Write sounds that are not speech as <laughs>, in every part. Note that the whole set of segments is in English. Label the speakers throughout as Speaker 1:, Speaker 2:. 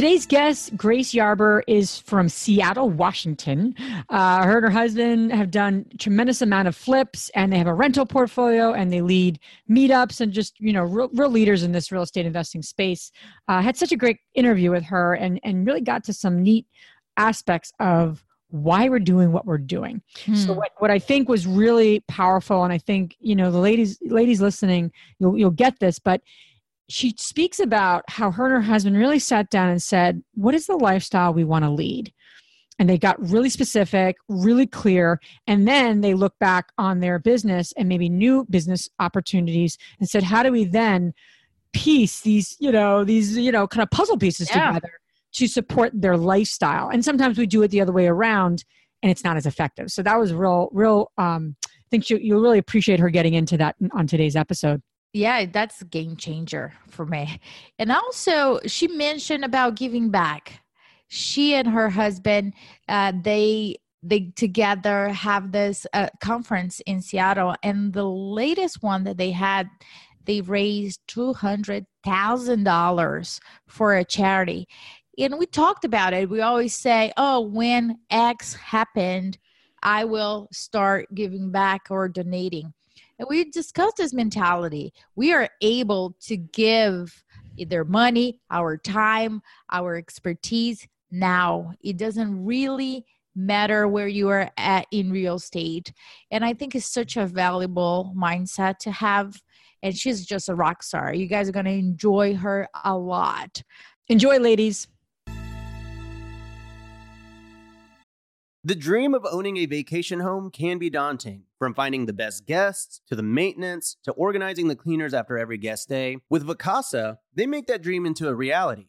Speaker 1: Today's guest, Grace Yarber, is from Seattle, Washington. Uh, her and her husband have done tremendous amount of flips, and they have a rental portfolio, and they lead meetups and just you know real, real leaders in this real estate investing space. Uh, had such a great interview with her, and and really got to some neat aspects of why we're doing what we're doing. Hmm. So what, what I think was really powerful, and I think you know the ladies ladies listening, you'll you'll get this, but she speaks about how her and her husband really sat down and said, What is the lifestyle we want to lead? And they got really specific, really clear. And then they look back on their business and maybe new business opportunities and said, How do we then piece these, you know, these, you know, kind of puzzle pieces yeah. together to support their lifestyle? And sometimes we do it the other way around and it's not as effective. So that was real, real, um, I think you, you'll really appreciate her getting into that on today's episode
Speaker 2: yeah that's game changer for me. And also she mentioned about giving back. She and her husband uh, they they together have this uh, conference in seattle and the latest one that they had they raised $200000 for a charity. And we talked about it. We always say oh when x happened i will start giving back or donating and we discussed this mentality. We are able to give their money, our time, our expertise now. It doesn't really matter where you are at in real estate. And I think it's such a valuable mindset to have. And she's just a rock star. You guys are going to enjoy her a lot.
Speaker 1: Enjoy, ladies.
Speaker 3: The dream of owning a vacation home can be daunting. From finding the best guests, to the maintenance, to organizing the cleaners after every guest day. with Vacasa, they make that dream into a reality.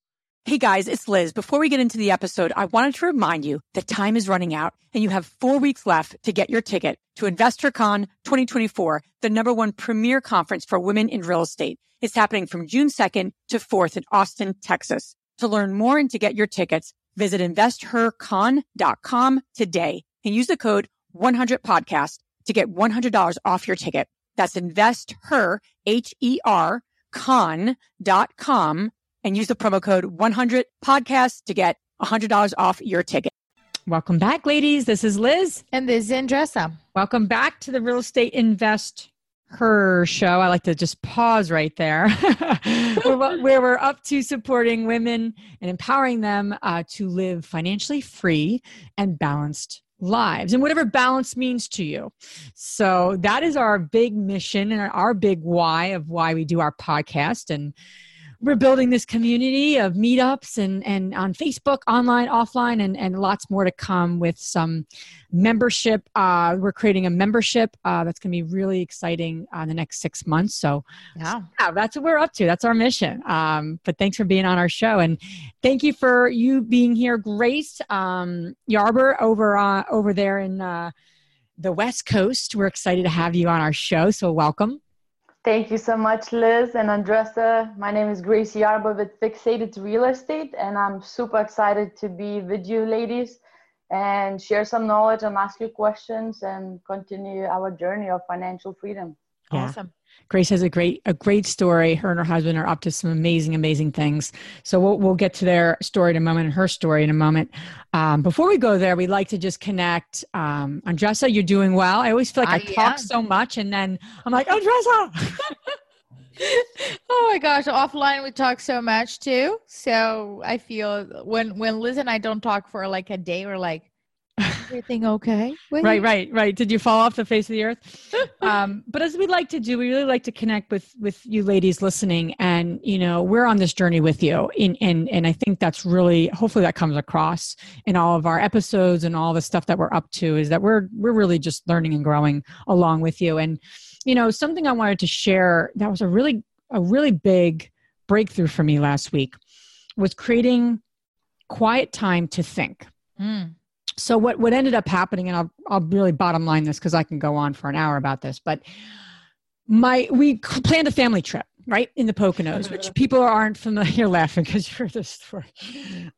Speaker 1: Hey guys, it's Liz. Before we get into the episode, I wanted to remind you that time is running out and you have four weeks left to get your ticket to InvestHerCon 2024, the number one premier conference for women in real estate. It's happening from June 2nd to 4th in Austin, Texas. To learn more and to get your tickets, visit investhercon.com today and use the code 100podcast to get $100 off your ticket. That's investher, H-E-R, con.com and use the promo code 100podcast to get $100 off your ticket. Welcome back, ladies. This is Liz.
Speaker 2: And this is Andressa.
Speaker 1: Welcome back to the Real Estate Invest her show. I like to just pause right there, <laughs> where we're up to supporting women and empowering them uh, to live financially free and balanced lives and whatever balance means to you. So that is our big mission and our big why of why we do our podcast. And we're building this community of meetups and, and on Facebook, online, offline, and, and lots more to come with some membership. Uh, we're creating a membership uh, that's going to be really exciting uh, in the next six months. So, yeah. yeah, that's what we're up to. That's our mission. Um, but thanks for being on our show. And thank you for you being here, Grace um, Yarber, over, uh, over there in uh, the West Coast. We're excited to have you on our show. So, welcome.
Speaker 4: Thank you so much, Liz and Andressa. My name is Grace Yarber with Fixated Real Estate, and I'm super excited to be with you, ladies, and share some knowledge and ask you questions and continue our journey of financial freedom.
Speaker 1: Yeah. Awesome. Grace has a great a great story. Her and her husband are up to some amazing, amazing things. So we'll we'll get to their story in a moment and her story in a moment. Um, before we go there, we'd like to just connect. Um, Andressa, you're doing well. I always feel like I, I talk so much, and then I'm like, Andressa. <laughs>
Speaker 2: oh my gosh offline we talk so much too so i feel when when liz and i don't talk for like a day we're like everything okay
Speaker 1: right right right. Did you fall off the face of the earth? <laughs> Um, but as we like to do we really like to connect with with you ladies listening and you know we're on this journey with you in and and i think that's really hopefully that comes across in all of our episodes and all the stuff that we're up to is that we're we're really just learning and growing along with you. And you know something i wanted to share that was a really a really big breakthrough for me last week was creating quiet time to think. Mm so what what ended up happening and I'll I'll really bottom line this cuz I can go on for an hour about this but my we planned a family trip right in the Poconos, which <laughs> people aren't familiar. <laughs> You're laughing because you heard this story.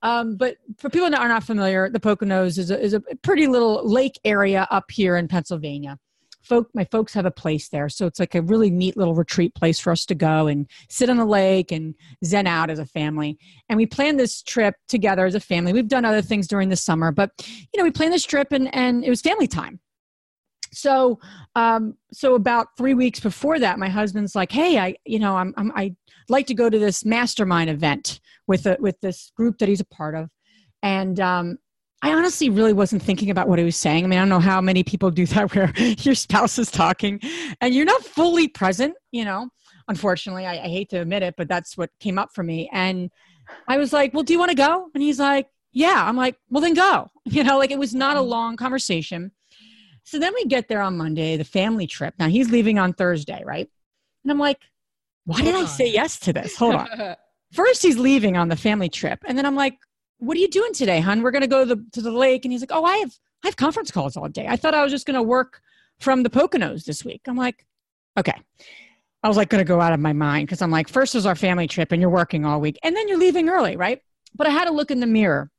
Speaker 1: Um, but for people that are not familiar, the Poconos is a, is a pretty little lake area up here in Pennsylvania folk my folks have a place there. So it's like a really neat little retreat place for us to go and sit on the lake and zen out as a family. And we planned this trip together as a family. We've done other things during the summer but you know we planned this trip and and it was family time. So um so about three weeks before that my husband's like hey i you know i'm, I'm i like to go to this mastermind event with a with this group that he's a part of. And um I honestly really wasn't thinking about what he was saying. I mean, I don't know how many people do that <laughs> where your spouse is talking and you're not fully present, you know. Unfortunately, I, I hate to admit it, but that's what came up for me. And I was like, Well, do you want to go? And he's like, Yeah. I'm like, Well, then go. <laughs> You know, like it was not a mm-hmm. long conversation. So then we get there on Monday, the family trip. Now he's leaving on Thursday, right? And I'm like, Why Hold did on. I say yes to this? Hold on. <laughs> First, he's leaving on the family trip. And then I'm like, what are you doing today, hon? We're going to go to the, to the lake. And he's like, oh, I have, I have conference calls all day. I thought I was just going to work from the Poconos this week. I'm like, okay. I was like going to go out of my mind because I'm like, first is our family trip and you're working all week and then you're leaving early, right? But I had to look in the mirror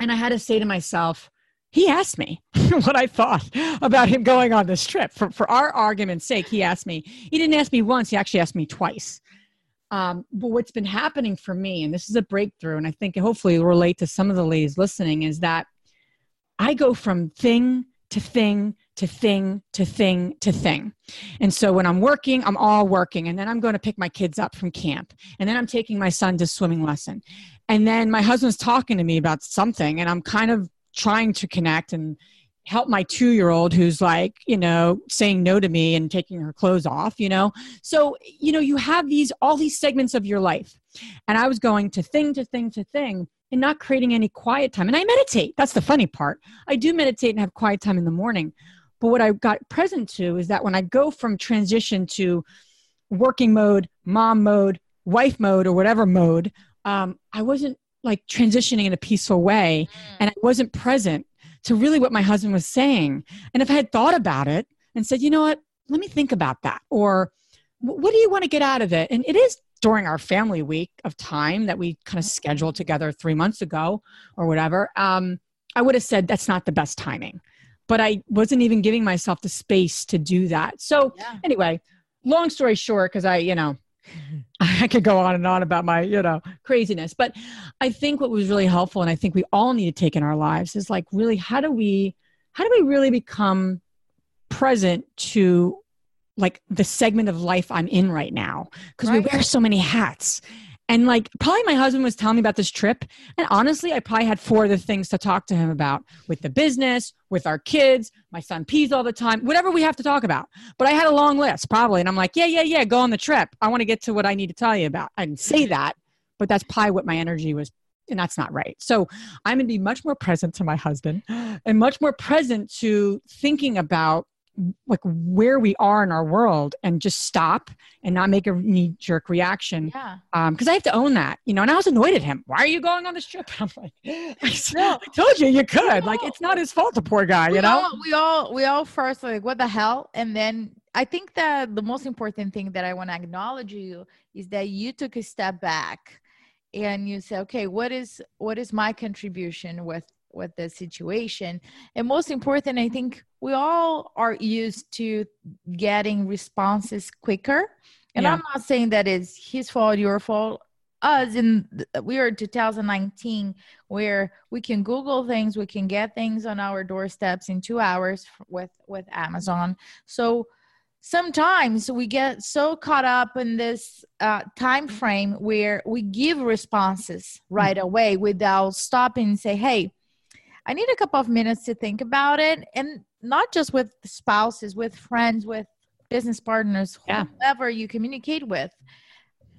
Speaker 1: and I had to say to myself, he asked me <laughs> what I thought about him going on this trip. For, for our argument's sake, he asked me. He didn't ask me once, he actually asked me twice. Um, but what's been happening for me, and this is a breakthrough, and I think hopefully it'll relate to some of the ladies listening, is that I go from thing to thing to thing to thing to thing. And so when I'm working, I'm all working. And then I'm going to pick my kids up from camp. And then I'm taking my son to swimming lesson. And then my husband's talking to me about something, and I'm kind of trying to connect and help my two year old who's like, you know, saying no to me and taking her clothes off, you know? So, you know, you have these, all these segments of your life. And I was going to thing to thing to thing and not creating any quiet time. And I meditate. That's the funny part. I do meditate and have quiet time in the morning. But what I got present to is that when I go from transition to working mode, mom mode, wife mode, or whatever mode, um, I wasn't like transitioning in a peaceful way mm. and I wasn't present to really what my husband was saying. And if I had thought about it and said, you know what, let me think about that, or what do you want to get out of it? And it is during our family week of time that we kind of scheduled together three months ago or whatever. Um, I would have said that's not the best timing, but I wasn't even giving myself the space to do that. So, yeah. anyway, long story short, because I, you know, <laughs> I could go on and on about my, you know, craziness. But I think what was really helpful, and I think we all need to take in our lives, is like really how do we how do we really become present to like the segment of life I'm in right now? Because right. we wear so many hats. And like, probably my husband was telling me about this trip. And honestly, I probably had four of the things to talk to him about with the business, with our kids. My son pees all the time, whatever we have to talk about. But I had a long list probably. And I'm like, yeah, yeah, yeah, go on the trip. I want to get to what I need to tell you about. I didn't say that, but that's probably what my energy was. And that's not right. So I'm going to be much more present to my husband <gasps> and much more present to thinking about like where we are in our world and just stop and not make a knee jerk reaction.
Speaker 2: Yeah.
Speaker 1: Um, cause I have to own that, you know, and I was annoyed at him. Why are you going on this trip? <laughs> I'm like, I, told you you could, like, it's not his fault, the poor guy,
Speaker 2: we
Speaker 1: you know?
Speaker 2: All, we all, we all first like, what the hell? And then I think that the most important thing that I want to acknowledge you is that you took a step back and you say, okay, what is, what is my contribution with with the situation. And most important i think we all are used to getting responses quicker. And yeah. i'm not saying that is his fault your fault. Us in we are 2019 where we can google things we can get things on our doorsteps in two hours with with amazon. So sometimes we get so caught up in this uh, time frame where we give responses right away without stopping and say hey i need a couple of minutes to think about it and not just with spouses with friends with business partners
Speaker 1: Yeah.
Speaker 2: whoever you communicate with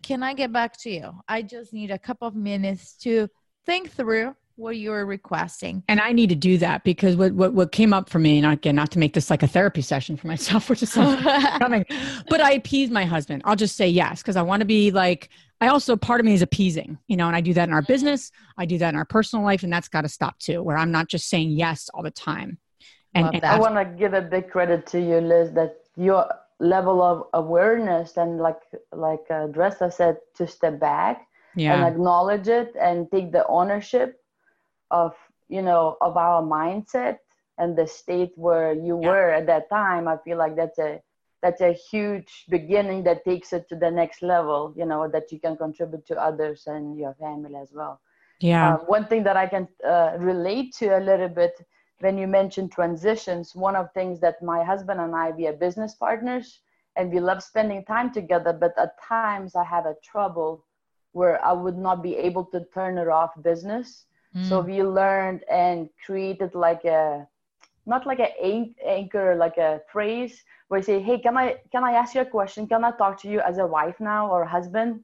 Speaker 2: can i get back to you i just need a couple of minutes to think through what you're requesting
Speaker 1: and I need to do that because what, what what came up for me, and again, not to make this like a therapy session for myself, <laughs> which is <laughs> coming, but I appease my husband. I'll just say yes because I want to be like. I also part of me is appeasing, you know, and I do that in our business. I do that in our personal life, and that's got to stop too. Where I'm not just saying yes all the time. And, and.
Speaker 4: I want to give a big credit to you, Liz, that your level of awareness and like like uh, Dressa said, to step back
Speaker 1: yeah.
Speaker 4: and acknowledge it and take the ownership of you know of our mindset and the state where you
Speaker 1: Yeah.
Speaker 4: were at that time. I feel like that's a that's a huge beginning that takes it to the next level. You know that you can contribute to others and your family as well.
Speaker 1: yeah,
Speaker 4: Um, one thing that I can uh, relate to a little bit when you mentioned transitions, one of the things that my husband and I, we are business partners and we love spending time together, but at times I have a trouble where I would not be able to turn it off business. So
Speaker 2: Mm.
Speaker 4: we learned and created like a, not like an- anchor, like a phrase where you say, hey, can I, can I ask you a question? Can I talk to you as a wife now or husband?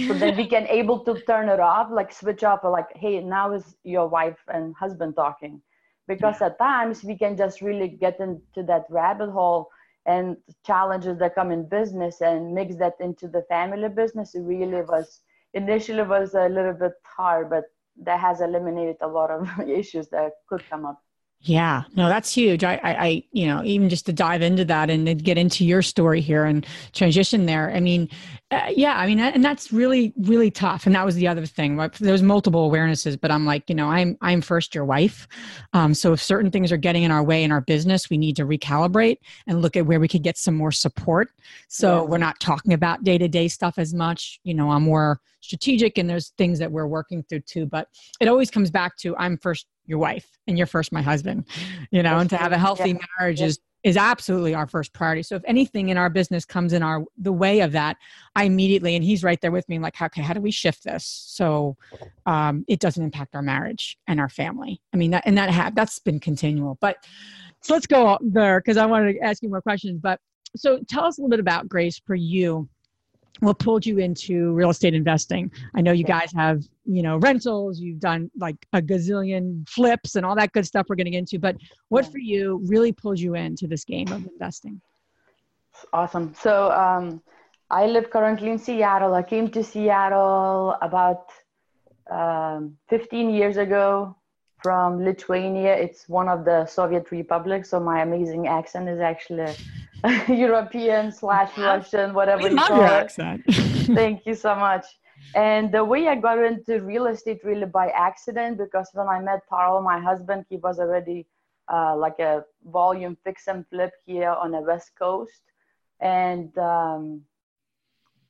Speaker 4: so that we <laughs> can able to turn it off like switch off like hey now is your wife and husband talking? Because at times we can just really get into that rabbit hole and challenges that come in business and mix that into the family business. It really was initially was a little bit hard but that has eliminated a lot of <laughs> issues that could come up
Speaker 1: yeah. No, that's huge. I, I, I, you know, even just to dive into that and then get into your story here and transition there. I mean, uh, yeah, I mean, and that's really, really tough. And that was the other thing. Like, There was multiple awarenesses, but I'm like, you know, I'm, I'm first your wife. Um, so if certain things are getting in our way in our business, we need to recalibrate and look at where we could get some more support. So
Speaker 4: Yeah.
Speaker 1: we're not talking about day to day stuff as much. You know, I'm more strategic, and there's things that we're working through too. But it always comes back to I'm first your wife and you're first my husband you know and to have a healthy
Speaker 4: Yeah.
Speaker 1: marriage
Speaker 4: Yeah.
Speaker 1: is is absolutely our first priority so if anything in our business comes in our the way of that i immediately and he's right there with me like okay how do we shift this so um, it doesn't impact our marriage and our family i mean that and that ha- that's been continual but so let's go there because i wanted to ask you more questions but so tell us a little bit about grace for you what pulled you into real estate investing i know you guys have you know rentals you've done like a gazillion flips and all that good stuff we're getting into but what for you really pulled you into this game of investing
Speaker 4: Awesome. So um, I live currently in Seattle. I came to Seattle about um, 15 years ago from Lithuania. It's one of the Soviet republics, so my amazing accent is actually <laughs> European slash Russian, whatever
Speaker 1: we
Speaker 4: you
Speaker 1: love
Speaker 4: call
Speaker 1: your
Speaker 4: it.
Speaker 1: accent <laughs> <laughs>
Speaker 4: Thank you so much. And the way I got into real estate really by accident because when I met Tarl, my husband, he was already uh, like a volume fix and flip here on the West Coast. And um,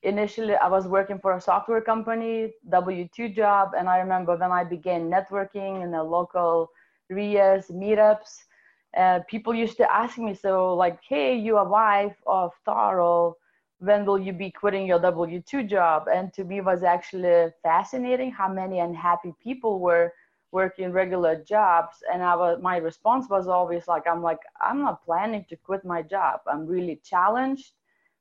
Speaker 4: initially, I was working for a software company, W 2 job. And I remember when I began networking in the local REIAs, meetups, uh, people used to ask me, so like, hey, you a wife of Tarl when will you be quitting your W 2 job? And to me, was actually fascinating how many unhappy people were working regular jobs. And I was, my response was always like, I'm like, I'm not planning to quit my job. I'm really challenged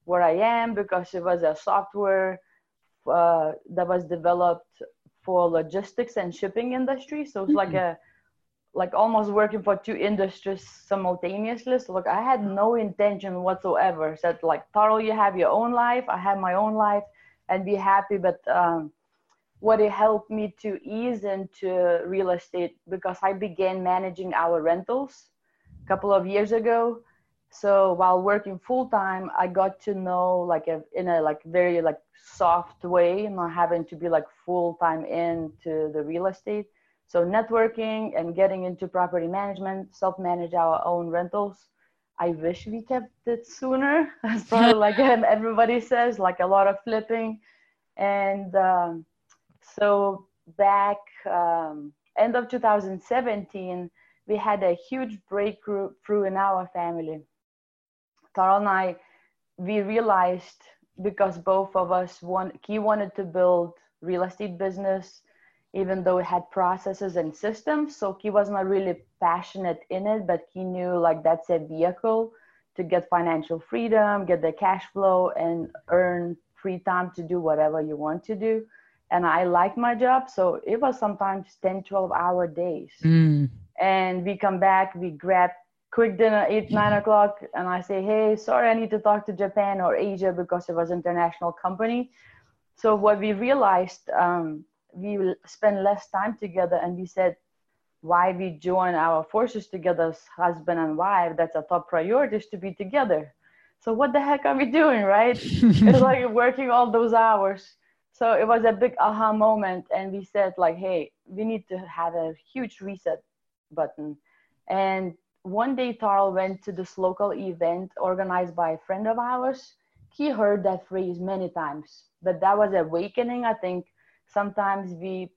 Speaker 4: where I am because it was a software uh, that was developed for logistics and shipping industry. So it's like a like almost working for two industries simultaneously. So look, I had no intention whatsoever. Said like, Tarl, you have your own life. I have my own life, and be happy. But um, what it helped me to ease into real estate because I began managing our rentals a couple of years ago. So while working full time, I got to know like a, in a like very like soft way, not having to be like full time into the real estate. So networking and getting into property management, self-manage our own rentals. I wish we kept it sooner. <laughs> As probably like <laughs> <laughs> everybody says, like a lot of flipping. And um, so back um, end of 2017, we had a huge breakthrough in our family. Tarl and I we realized because both of us want he wanted to build real estate business even though it had processes and systems. So he was not really passionate in it but he knew like that's a vehicle to get financial freedom get the cash flow and earn free time to do whatever you want to do. And i like my job so it was sometimes 10 12 hour days.
Speaker 1: Mm.
Speaker 4: and we come back we grab quick dinner eight nine o'clock and i say hey sorry i need to talk to japan or asia because it was international company. So what we realized um, we will spend less time together and we said why we join our forces together as husband and wife that's a top priority is to be together. So what the heck are we doing right? <laughs> It's like working all those hours. So it was a big aha moment and we said like hey we need to have a huge reset button. And one day Tarl went to this local event organized by a friend of ours. He heard that phrase many times but that was awakening i think sometimes we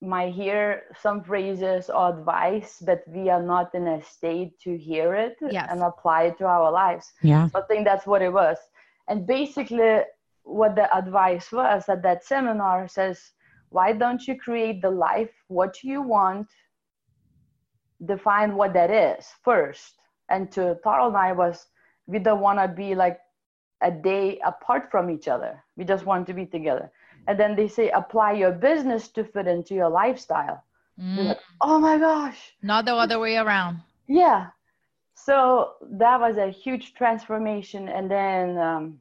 Speaker 4: might hear some phrases or advice but we are not in a state to hear it
Speaker 2: Yes.
Speaker 4: and apply it to our lives
Speaker 1: yeah.
Speaker 4: so I think that's what it was. And basically, what the advice was at that seminar says, why don't you create the life what you want? Define what that is first. And to Tarl and I was, we don't want to be like a day apart from each other. We just want to be together. And then they say, apply your business to fit into your lifestyle.
Speaker 2: Mm.
Speaker 4: like, oh my gosh,
Speaker 2: Not the other way around.
Speaker 4: yeah. So that was a huge transformation. And then um,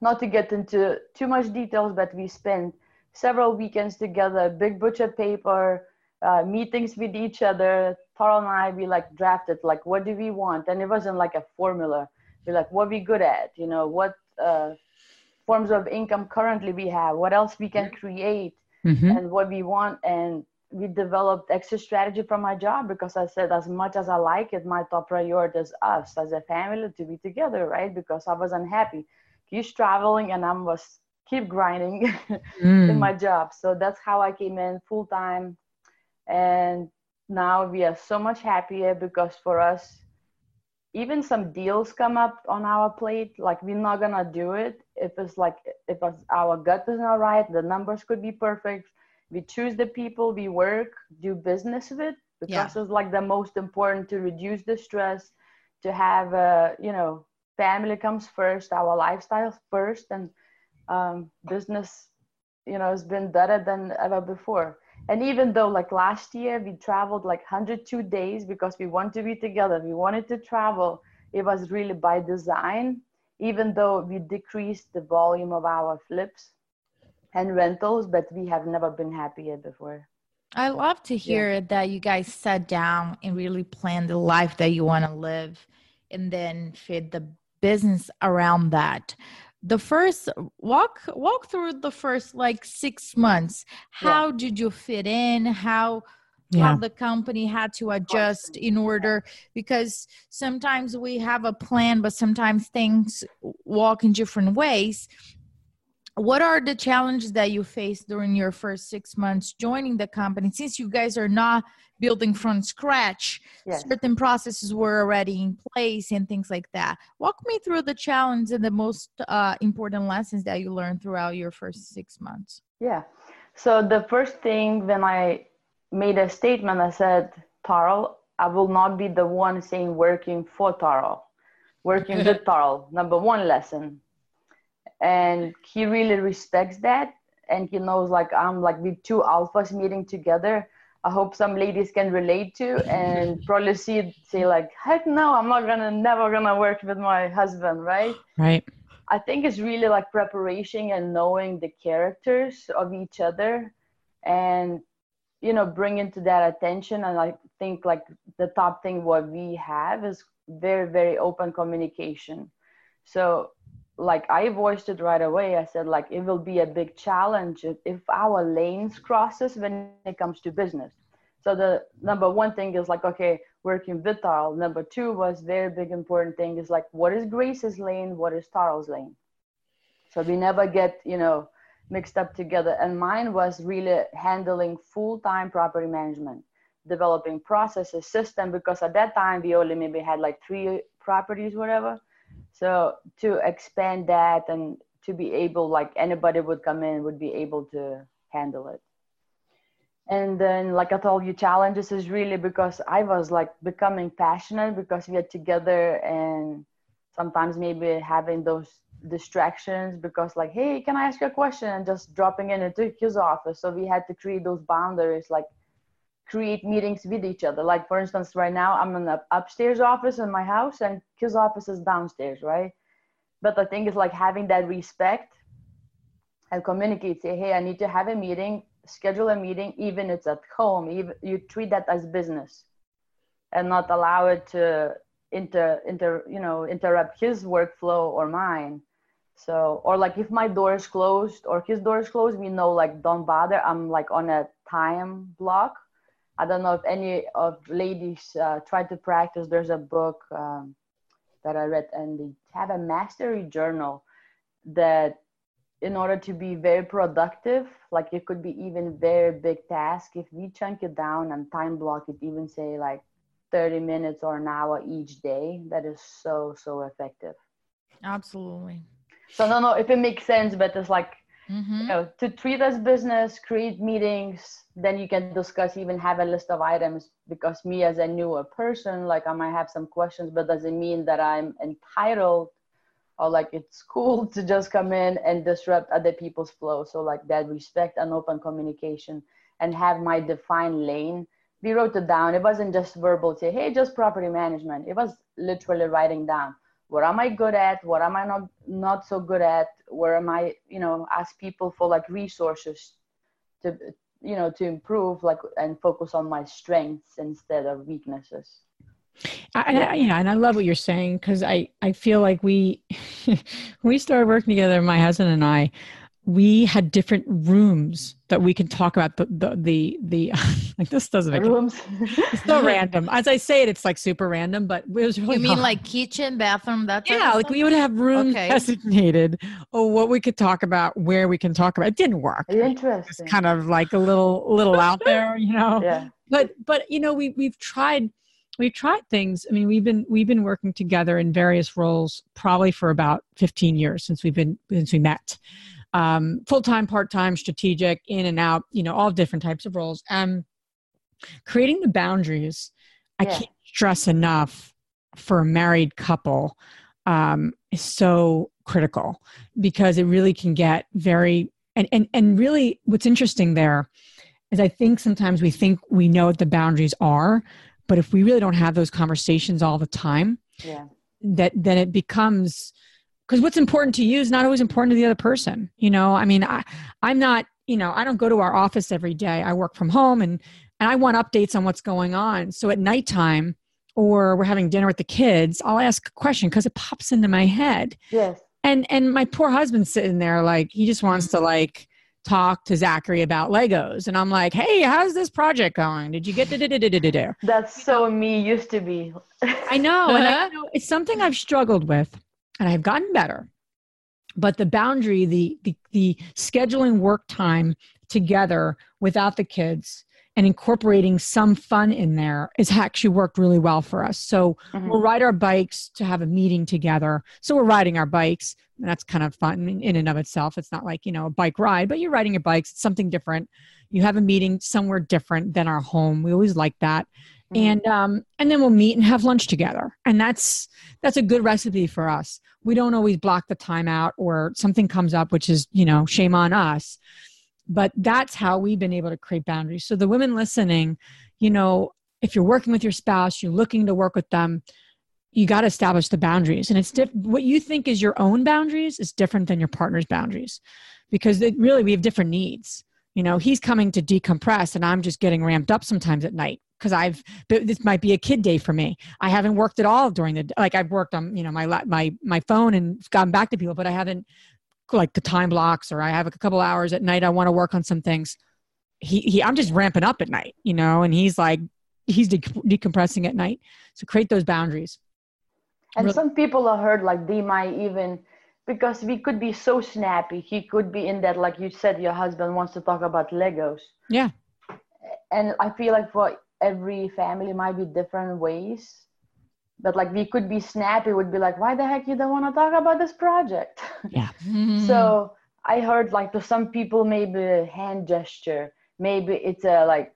Speaker 4: not to get into too much details but we spent several weekends together big butcher paper uh, meetings with each other. Tarl and i we like drafted like what do we want? And it wasn't like a formula. We're like what we good at? You know what uh, forms of income currently we have what else we can create
Speaker 1: Mhm.
Speaker 4: and what we want. And we developed extra strategy from my job because i said as much as i like it my top priority is us as a family to be together right? Because i was unhappy. He's traveling and i was keep grinding <laughs> in
Speaker 1: Mm.
Speaker 4: my job. So that's how i came in full time. And now we are so much happier because for us even some deals come up on our plate like we're not gonna do it. If it's like if it's, our gut is not right the numbers could be perfect. We choose the people we work do business with because it's like the most important to reduce the stress to have a you know family comes first our lifestyle first and um, business you know has been better than ever before and even though like last year we traveled like 102 days because we want to be together we wanted to travel it was really by design even though we decreased the volume of our flips and rentals but we have never been happier before
Speaker 2: I love to hear that you guys sat down and really planned the life that you want to live and then fit the business around that. The first walk walk through the first like 6 months. How did you fit in? How
Speaker 1: Yeah.
Speaker 2: how the company had to adjust in order because sometimes we have a plan but sometimes things walk in different ways what are the challenges that you faced during your first six months joining the company since you guys are not building from scratch
Speaker 4: yes
Speaker 2: certain processes were already in place and things like that walk me through the challenge and the most uh, important lessons that you learned throughout your first six months
Speaker 4: Yeah. So the first thing when I made a statement, I said, Tarl, I will not be the one saying working for Tarl, working <laughs> with Tarl. Number one lesson. And he really respects that. And he knows like I'm like with two alphas meeting together. I hope some ladies can relate to and <laughs> probably see say like, heck no, I'm not gonna never gonna work with my husband, right?
Speaker 1: Right.
Speaker 4: I think it's really like preparation and knowing the characters of each other and you know bringing to that attention and I think like the top thing what we have is very very open communication. So like I voiced it right away. I said like it will be a big challenge if, our lanes crosses when it comes to business. So the number one thing is like okay, working with Tarl. Number two was very big important thing is like what is Grace's lane, what is Tarl's lane. So we never get you know mixed up together. And mine was really handling full time property management, developing processes, system because at that time we only maybe had like three properties, whatever. So to expand that and to be able, like anybody would come in, would be able to handle it. And then, like I told you, challenges is really because I was like becoming passionate because we are together and sometimes maybe having those distractions because like hey can i ask you a question and just dropping in into his office so we had to create those boundaries like create meetings with each other. Like for instance right now i'm in the upstairs office in my house and his office is downstairs right? But the thing is like having that respect and communicate say hey i need to have a meeting schedule a meeting even it's at home even you treat that as business and not allow it to inter inter you know interrupt his workflow or mine. So or like if my door is closed or his door is closed we know like don't bother. I'm like on a time block i don't know if any of ladies uh, try to practice. There's a book um, that i read and they have a mastery journal that in order to be very productive like it could be even very big task if we chunk it down and time block it even say like 30 minutes or an hour each day that is so so effective.
Speaker 2: Absolutely.
Speaker 4: So I don't know if it makes sense, but it's like
Speaker 2: mm-hmm.
Speaker 4: you know to treat as business, create meetings, then you can discuss, even have a list of items. Because me as a newer person, like I might have some questions, but doesn't mean that I'm entitled or like it's cool <laughs> to just come in and disrupt other people's flow. So like that respect and open communication and have my defined lane. We wrote it down. It wasn't just verbal, say, hey, just property management. It was literally writing down what am i good at? What am i not not so good at? Where am i you know ask people for like resources to you know to improve like and focus on my strengths instead of weaknesses.
Speaker 1: I, yeah, and I love what you're saying because I, I feel like we <laughs> we started working together, my husband and I, we had different rooms that we can talk about the the the, the <laughs> like this doesn't make
Speaker 4: rooms.
Speaker 1: it's so random. As I say it, it's like super random, but it was really.
Speaker 2: You mean like kitchen, bathroom, that?
Speaker 1: Yeah, like we would have rooms okay. designated or what we could talk about, where we can talk about. It didn't work.
Speaker 4: Interesting.
Speaker 1: It's kind of like a little little out there, you know. <laughs>
Speaker 4: Yeah.
Speaker 1: But but you know we we've tried we've tried things. I mean we've been we've been working together in various roles probably for about 15 years since we've been since we met um, full time, part time, strategic, in and out, you know, all different types of roles. Um, creating the boundaries, I can't stress enough for a married couple um, is so critical because it really can get very and and and really what's interesting there is I think sometimes we think we know what the boundaries are, but if we really don't have those conversations all the time,
Speaker 4: yeah.
Speaker 1: that then it becomes because what's important to you is not always important to the other person you know i mean i i'm not you know i don't go to our office every day i work from home and and i want updates on what's going on so at nighttime or we're having dinner with the kids i'll ask a question because it pops into my head
Speaker 4: yes
Speaker 1: and and my poor husband's sitting there like he just wants to like talk to Zachary about Legos. And I'm like, hey, how's this project going? Did you get to
Speaker 4: That's so me used to be.
Speaker 1: I know. And I <laughs> know it's something I've struggled with and I've gotten better. But the boundary, the, the, the scheduling work time together without the kids and incorporating some fun in there has actually worked really well for us. So mm-hmm. we'll ride our bikes to have a meeting together. So we're riding our bikes. And that's kind of fun in and of itself. It's not like, you know, a bike ride, but you're riding your bikes. It's something different. You have a meeting somewhere different than our home. We always like that. Mm-hmm. And um, and then we'll meet and have lunch together. And that's that's a good recipe for us. We don't always block the time out or something comes up, which is, you know, shame on us. But that's how we've been able to create boundaries. So the women listening, you know, if you're working with your spouse, you're looking to work with them, you got to establish the boundaries. And it's diff- what you think is your own boundaries is different than your partner's boundaries because it, really we have different needs. You know, he's coming to decompress and I'm just getting ramped up sometimes at night because I've this might be a kid day for me. I haven't worked at all during the like I've worked on you know my my my phone and gotten back to people, but I haven't like the time blocks or I have a couple hours at night I want to work on some things. He he I'm just ramping up at night, you know, and he's like he's de- decompressing at night. So create those boundaries.
Speaker 4: And really- some people are hurt like they might even because we could be so snappy. He could be in that like you said your husband wants to talk about Legos.
Speaker 1: Yeah.
Speaker 4: And I feel like for every family might be different ways but like we could be snappy would be like why the heck you don't want to talk about this project
Speaker 1: Yeah. <laughs>
Speaker 4: so i heard like to some people maybe a hand gesture maybe it's a like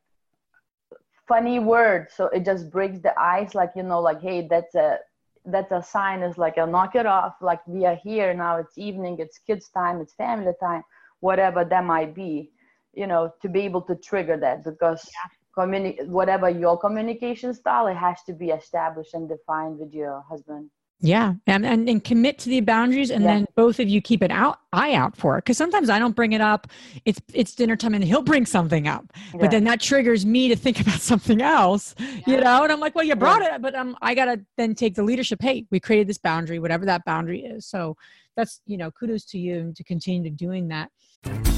Speaker 4: funny word so it just breaks the ice like you know like hey that's a that's a sign is like a knock it off like we are here now it's evening it's kids time it's family time whatever that might be you know to be able to trigger that because communi- whatever your communication style it has to be established and defined with your husband
Speaker 1: Yeah, and, and and commit to the boundaries, and
Speaker 4: Yeah.
Speaker 1: then both of you keep an out eye out for it. Because sometimes I don't bring it up. It's it's dinner time, and he'll bring something up,
Speaker 4: Yeah.
Speaker 1: but then that triggers me to think <laughs> about something else. You know, and I'm like, well, you brought it, but um, I gotta then take the leadership. Hey, we created this boundary, whatever that boundary is. So that's you know, kudos to you to continue to doing that.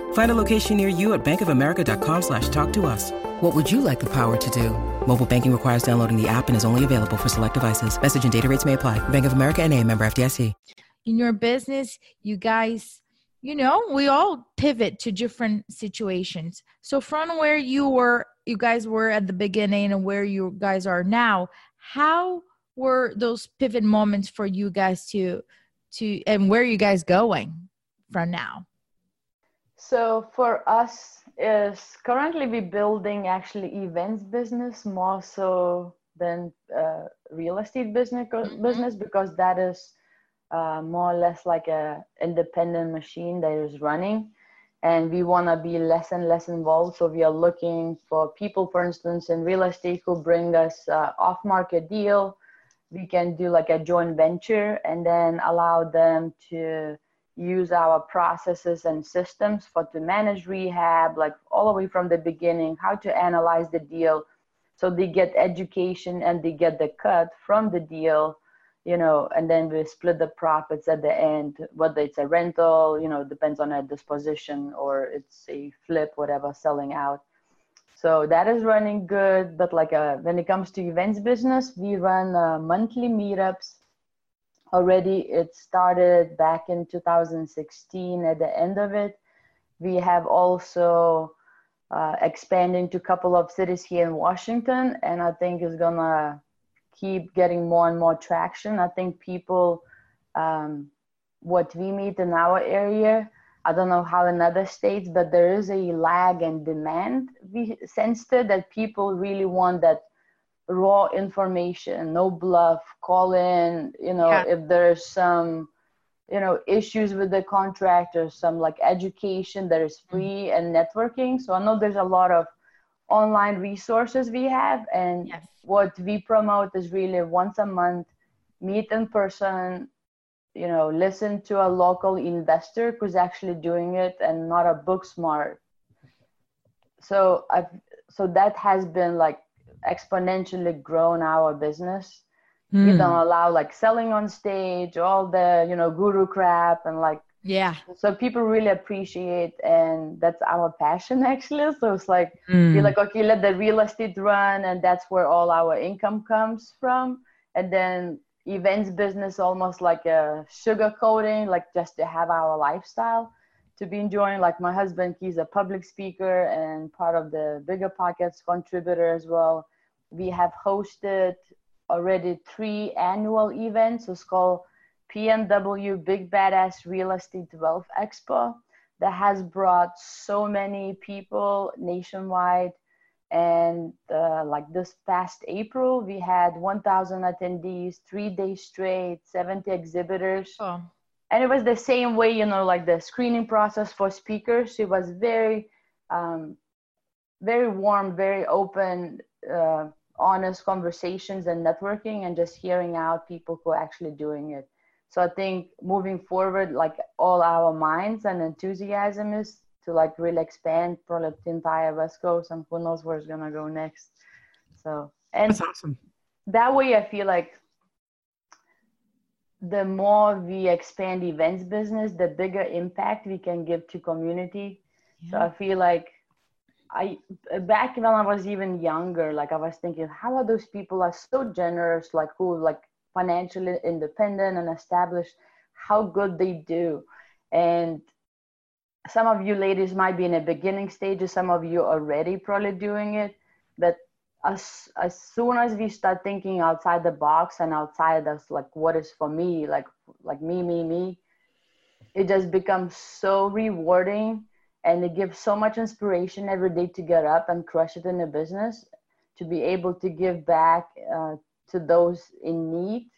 Speaker 5: Find a location near you at bankofamerica.com slash talk to us. What would you like the power to do? Mobile banking requires downloading the app and is only available for select devices. Message and data rates may apply. Bank of America and a member FDIC.
Speaker 2: in your business you guys you know we all pivot to different situations so from where you were you guys were at the beginning and where you guys are now how were those pivot moments for you guys to to and where are you guys going from now
Speaker 4: So for us is currently we building actually events business more so than uh, real estate business business because that is uh, more or less like a independent machine that is running. And we want to be less and less involved. So we are looking for people for instance in real estate who bring us uh, off market deal. We can do like a joint venture and then allow them to use our processes and systems for to manage rehab like all the way from the beginning how to analyze the deal. So they get education and they get the cut from the deal you know and then we split the profits at the end whether it's a rental you know depends on a disposition or it's a flip whatever selling out. So that is running good but like uh, when it comes to events business we run uh, monthly meetups already it started back in 2016 at the end of it. We have also uh, expanding to a couple of cities here in washington and i think is gonna keep getting more and more traction. I think people um, what we meet in our area i don't know how in other states but there is a lag in demand we sensed that people really want that raw information no bluff call in you know
Speaker 2: Yeah.
Speaker 4: if there's some you know issues with the contractor some like education that is mm-hmm. free and networking so i know there's a lot of online resources we have and
Speaker 2: Yes.
Speaker 4: what we promote is really once a month meet in person you know listen to a local investor who's actually doing it and not a book smart so i've so that has been like exponentially grown our business we
Speaker 1: Hmm.
Speaker 4: don't allow like selling on stage all the you know guru crap and like
Speaker 2: yeah
Speaker 4: so people really appreciate and that's our passion <laughs> actually so it's like
Speaker 1: Hmm.
Speaker 4: you're like okay let the real estate run and that's where all our income comes from and then events business almost like a sugar coating, like just to have our lifestyle to be enjoying. Like my husband, he's a public speaker and part of the Bigger Pockets contributor as well. We have hosted already three annual events. It's called PNW Big Badass Real Estate Wealth Expo that has brought so many people nationwide and uh, like this past april we had 1000 attendees three days straight 70 exhibitors oh. and it was the same way you know like the screening process for speakers it was very um, very warm very open uh, honest conversations and networking and just hearing out people who are actually doing it so i think moving forward like all our minds and enthusiasm is to like really expand probably the entire West Coast and who knows where it's gonna go next. So and
Speaker 1: that's awesome.
Speaker 4: That way I feel like the more we expand events business, the bigger impact we can give to community. Yeah. So I feel like I back when I was even younger, like I was thinking, how are those people are so generous, like who like financially independent and established, how good they do. And some of you ladies might be in a beginning stages some of you already probably doing it but as as soon as we start thinking outside the box and outside of like what is for me like like me me me it just becomes so rewarding and it gives so much inspiration every day to get up and crush it in the business to be able to give back uh, to those in need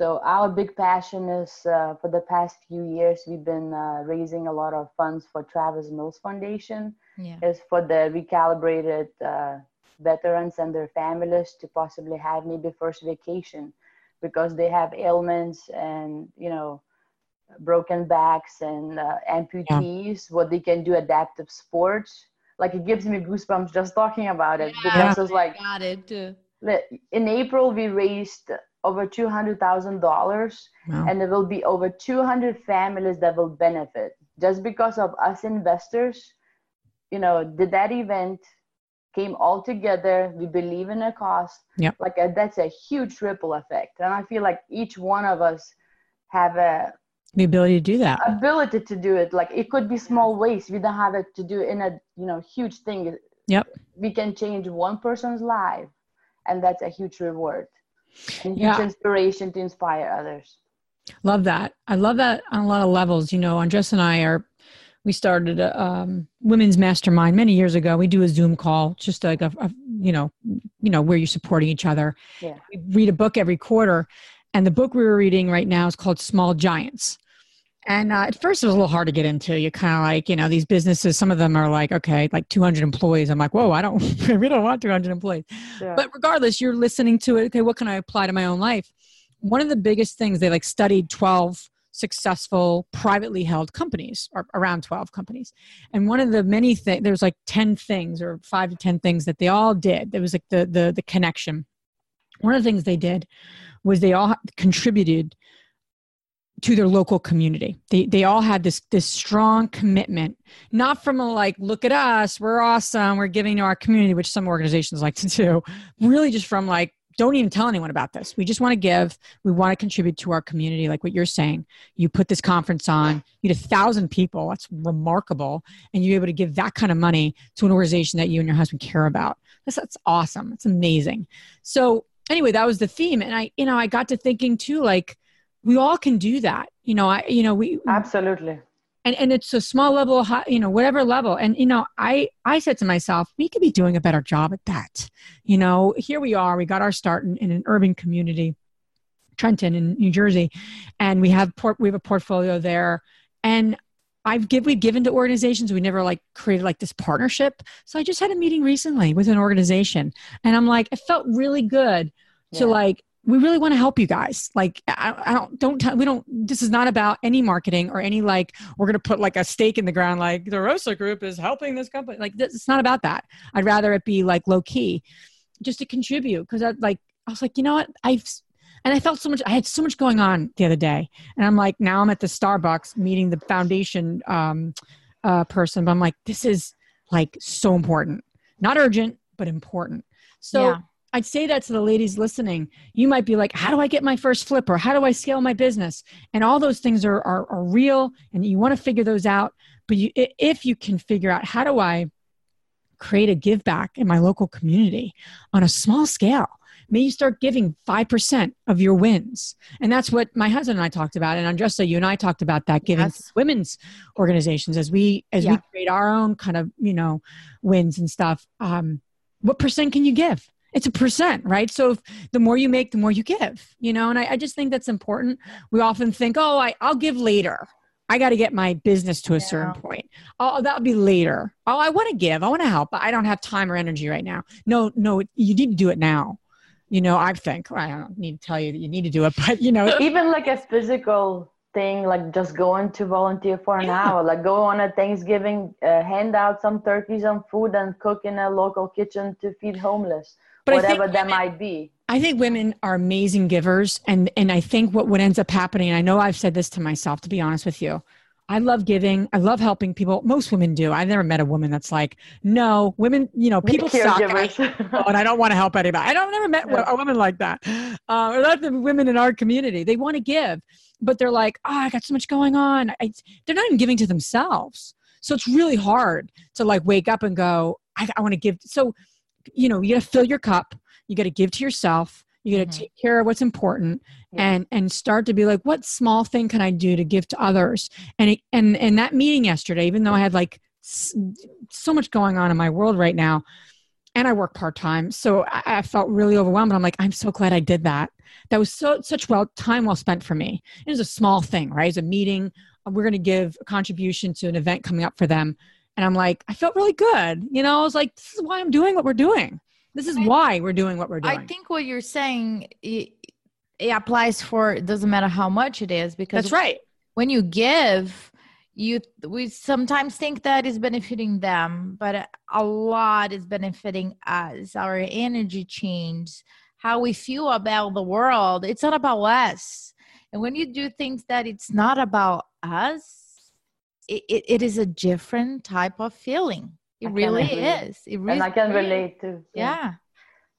Speaker 4: so our big passion is uh, for the past few years we've been uh, raising a lot of funds for Travis Mills Foundation. Yeah. Is for the recalibrated uh, veterans and their families to possibly have maybe first vacation because they have ailments and you know broken backs and uh, amputees. Yeah. What they can do adaptive sports. Like it gives me goosebumps just talking about it yeah, because it's like
Speaker 2: got it too.
Speaker 4: In April we raised over $200,000 wow. and there will be over 200 families that will benefit just because of us investors. You know, did that event came all together. We believe in a cause.
Speaker 1: Yep.
Speaker 4: Like a, that's a huge ripple effect. And I feel like each one of us have a
Speaker 1: the ability to do that
Speaker 4: ability to do it like it could be small ways we don't have it to do in a you know huge thing
Speaker 1: yep
Speaker 4: we can change one person's life and that's a huge reward and huge yeah. inspiration to inspire others.
Speaker 1: Love that. I love that on a lot of levels. You know, Andresa and I are, we started a um, women's mastermind many years ago. We do a Zoom call, just like a, a you know, you know, where you're supporting each other.
Speaker 4: Yeah.
Speaker 1: We read a book every quarter, and the book we were reading right now is called Small Giants. And uh, at first, it was a little hard to get into. You kind of like, you know, these businesses. Some of them are like, okay, like 200 employees. I'm like, whoa, I don't, <laughs> we don't want 200 employees. Yeah. But regardless, you're listening to it. Okay, what can I apply to my own life? One of the biggest things they like studied 12 successful privately held companies, or around 12 companies. And one of the many things, there's like 10 things or five to 10 things that they all did. There was like the the the connection. One of the things they did was they all contributed to their local community. They they all had this this strong commitment, not from a like, look at us, we're awesome, we're giving to our community, which some organizations like to do. Really, just from like, don't even tell anyone about this. We just want to give. We want to contribute to our community, like what you're saying. You put this conference on, you had a thousand people. That's remarkable, and you're able to give that kind of money to an organization that you and your husband care about. That's that's awesome. It's amazing. So anyway, that was the theme, and I you know I got to thinking too, like we all can do that. You know i you know we
Speaker 4: absolutely.
Speaker 1: And and it's a small level you know whatever level. And you know i i said to myself we could be doing a better job at that. You know here we are. We got our start in, in an urban community trenton in new jersey and we have port we have a portfolio there. And I've give we've given to organizations. We never like created like this partnership. So I just had a meeting recently with an organization, and I'm like, it felt really good to yeah. like we really want to help you guys. Like, I, I don't, don't tell, we don't, this is not about any marketing or any like, we're going to put like a stake in the ground, like DeRosa group is helping this company. Like, this, it's not about that. I'd rather it be like low key just to contribute. Cause I like, I was like, you know what? I've, and I felt so much, I had so much going on the other day. And I'm like, now I'm at the Starbucks meeting the foundation um, uh, person, but I'm like, this is like so important, not urgent, but important. So, yeah I'd say that to the ladies listening. You might be like, how do I get my first flip or how do I scale my business? And all those things are, are, are real and you want to figure those out. But you, if you can figure out how do I create a give back in my local community on a small scale, maybe you start giving 5% of your wins. And that's what my husband and I talked about. And Andresa, you and I talked about that giving yes. women's organizations as we, as yeah. we create our own kind of, you know, wins and stuff. Um, what percent can you give? It's a percent, right? So the more you make, the more you give, you know, and I, I just think that's important. We often think, oh, I, I'll give later. I got to get my business to a yeah. certain point. Oh, that'll be later. Oh, I want to give. I want to help, but I don't have time or energy right now. No, no, you need to do it now you know i think i don't need to tell you that you need to do it <laughs> but you know
Speaker 4: even like a physical thing like just going to volunteer for an yeah. hour like go on a thanksgiving uh, hand out some turkeys and food and cook in a local kitchen to feed homeless but whatever that women, might be
Speaker 1: i think women are amazing givers and and i think what what ends up happening i know i've said this to myself to be honest with you I love giving. I love helping people. Most women do. I've never met a woman that's like, no, women, you know, people suck. And I, and I don't want to help anybody. I don't never met a woman like that. Uh, or not the women in our community. They want to give, but they're like, oh, I got so much going on. I, they're not even giving to themselves. So it's really hard to like wake up and go, I, I want to give. So, you know, you got to fill your cup. You got to give to yourself you got to mm-hmm. take care of what's important yeah. and and start to be like what small thing can i do to give to others? And it, and and that meeting yesterday even though i had like so much going on in my world right now and i work part-time so I, I felt really overwhelmed But i'm like i'm so glad i did that. That was so such well time well spent for me. It was a small thing right? It's a meeting. We're going to give a contribution to an event coming up for them. And i'm like i felt really good you know? I was like this is why i'm doing what we're doing this is why we're doing what we're doing.
Speaker 2: I think what you're saying it, it applies for it doesn't matter how much it is because
Speaker 1: that's right.
Speaker 2: When you give, you we sometimes think that is benefiting them, but a lot is benefiting us. Our energy change, how we feel about the world. It's not about us. And when you do things that it's not about us, it, it, it is a different type of feeling. It I really is. It really
Speaker 4: and I can relate too.
Speaker 2: Yeah.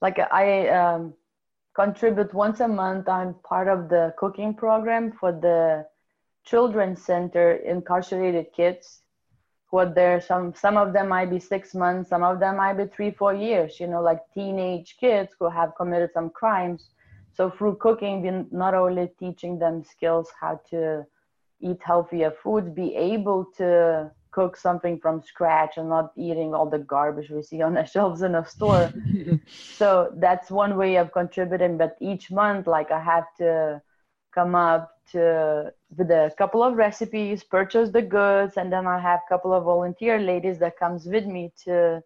Speaker 4: Like I um, contribute once a month. I'm part of the cooking program for the children's center incarcerated kids who are there. Some some of them might be six months. Some of them might be three, four years. You know, like teenage kids who have committed some crimes. So through cooking, we not only teaching them skills how to eat healthier foods, be able to cook something from scratch and not eating all the garbage we see on the <laughs> shelves in a store. <laughs> so that's one way of contributing. But each month, like I have to come up to with a couple of recipes, purchase the goods, and then I have a couple of volunteer ladies that comes with me to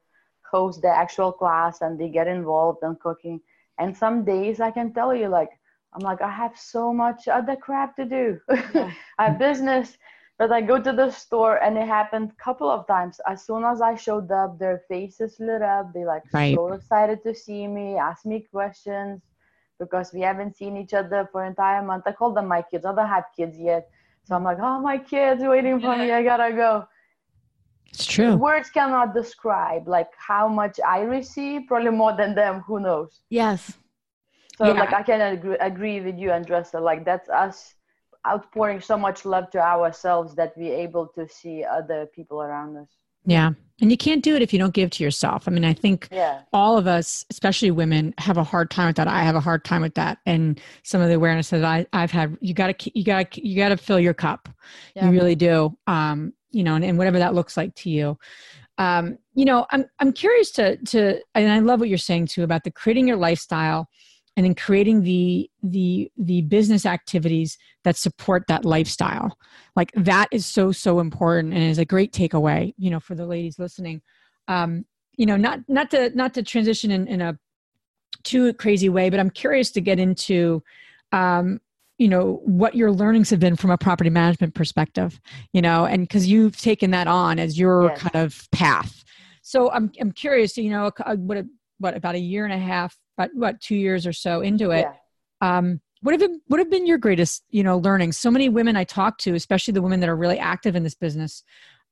Speaker 4: host the actual class and they get involved in cooking. And some days I can tell you like I'm like I have so much other crap to do. <laughs> I have business but I go to the store and it happened a couple of times. As soon as I showed up, their faces lit up. They like right. so excited to see me, ask me questions because we haven't seen each other for an entire month. I call them my kids. I don't have kids yet. So I'm like, oh, my kids waiting for me. I gotta go.
Speaker 1: It's true.
Speaker 4: Words cannot describe like how much I receive, probably more than them. Who knows?
Speaker 2: Yes.
Speaker 4: So yeah. like I can agree, agree with you, Andresa. Like that's us outpouring so much love to ourselves that we're able to see other people around us.
Speaker 1: Yeah. And you can't do it if you don't give to yourself. I mean, I think
Speaker 4: yeah.
Speaker 1: all of us, especially women, have a hard time with that. I have a hard time with that. And some of the awareness that I, I've had, you gotta, you gotta, you gotta fill your cup. Yeah. You really do. Um, you know, and, and whatever that looks like to you. Um, you know, I'm, I'm curious to, to, and I love what you're saying too about the creating your lifestyle and then creating the the the business activities that support that lifestyle. Like that is so so important and is a great takeaway you know for the ladies listening. Um you know not not to not to transition in, in a too crazy way but i'm curious to get into um you know what your learnings have been from a property management perspective you know and because you've taken that on as your yes. kind of path. So i'm i'm curious you know what what about a year and a half about what two years or so into it. Yeah. Um, what have been what have been your greatest you know learning? So many women I talk to, especially the women that are really active in this business,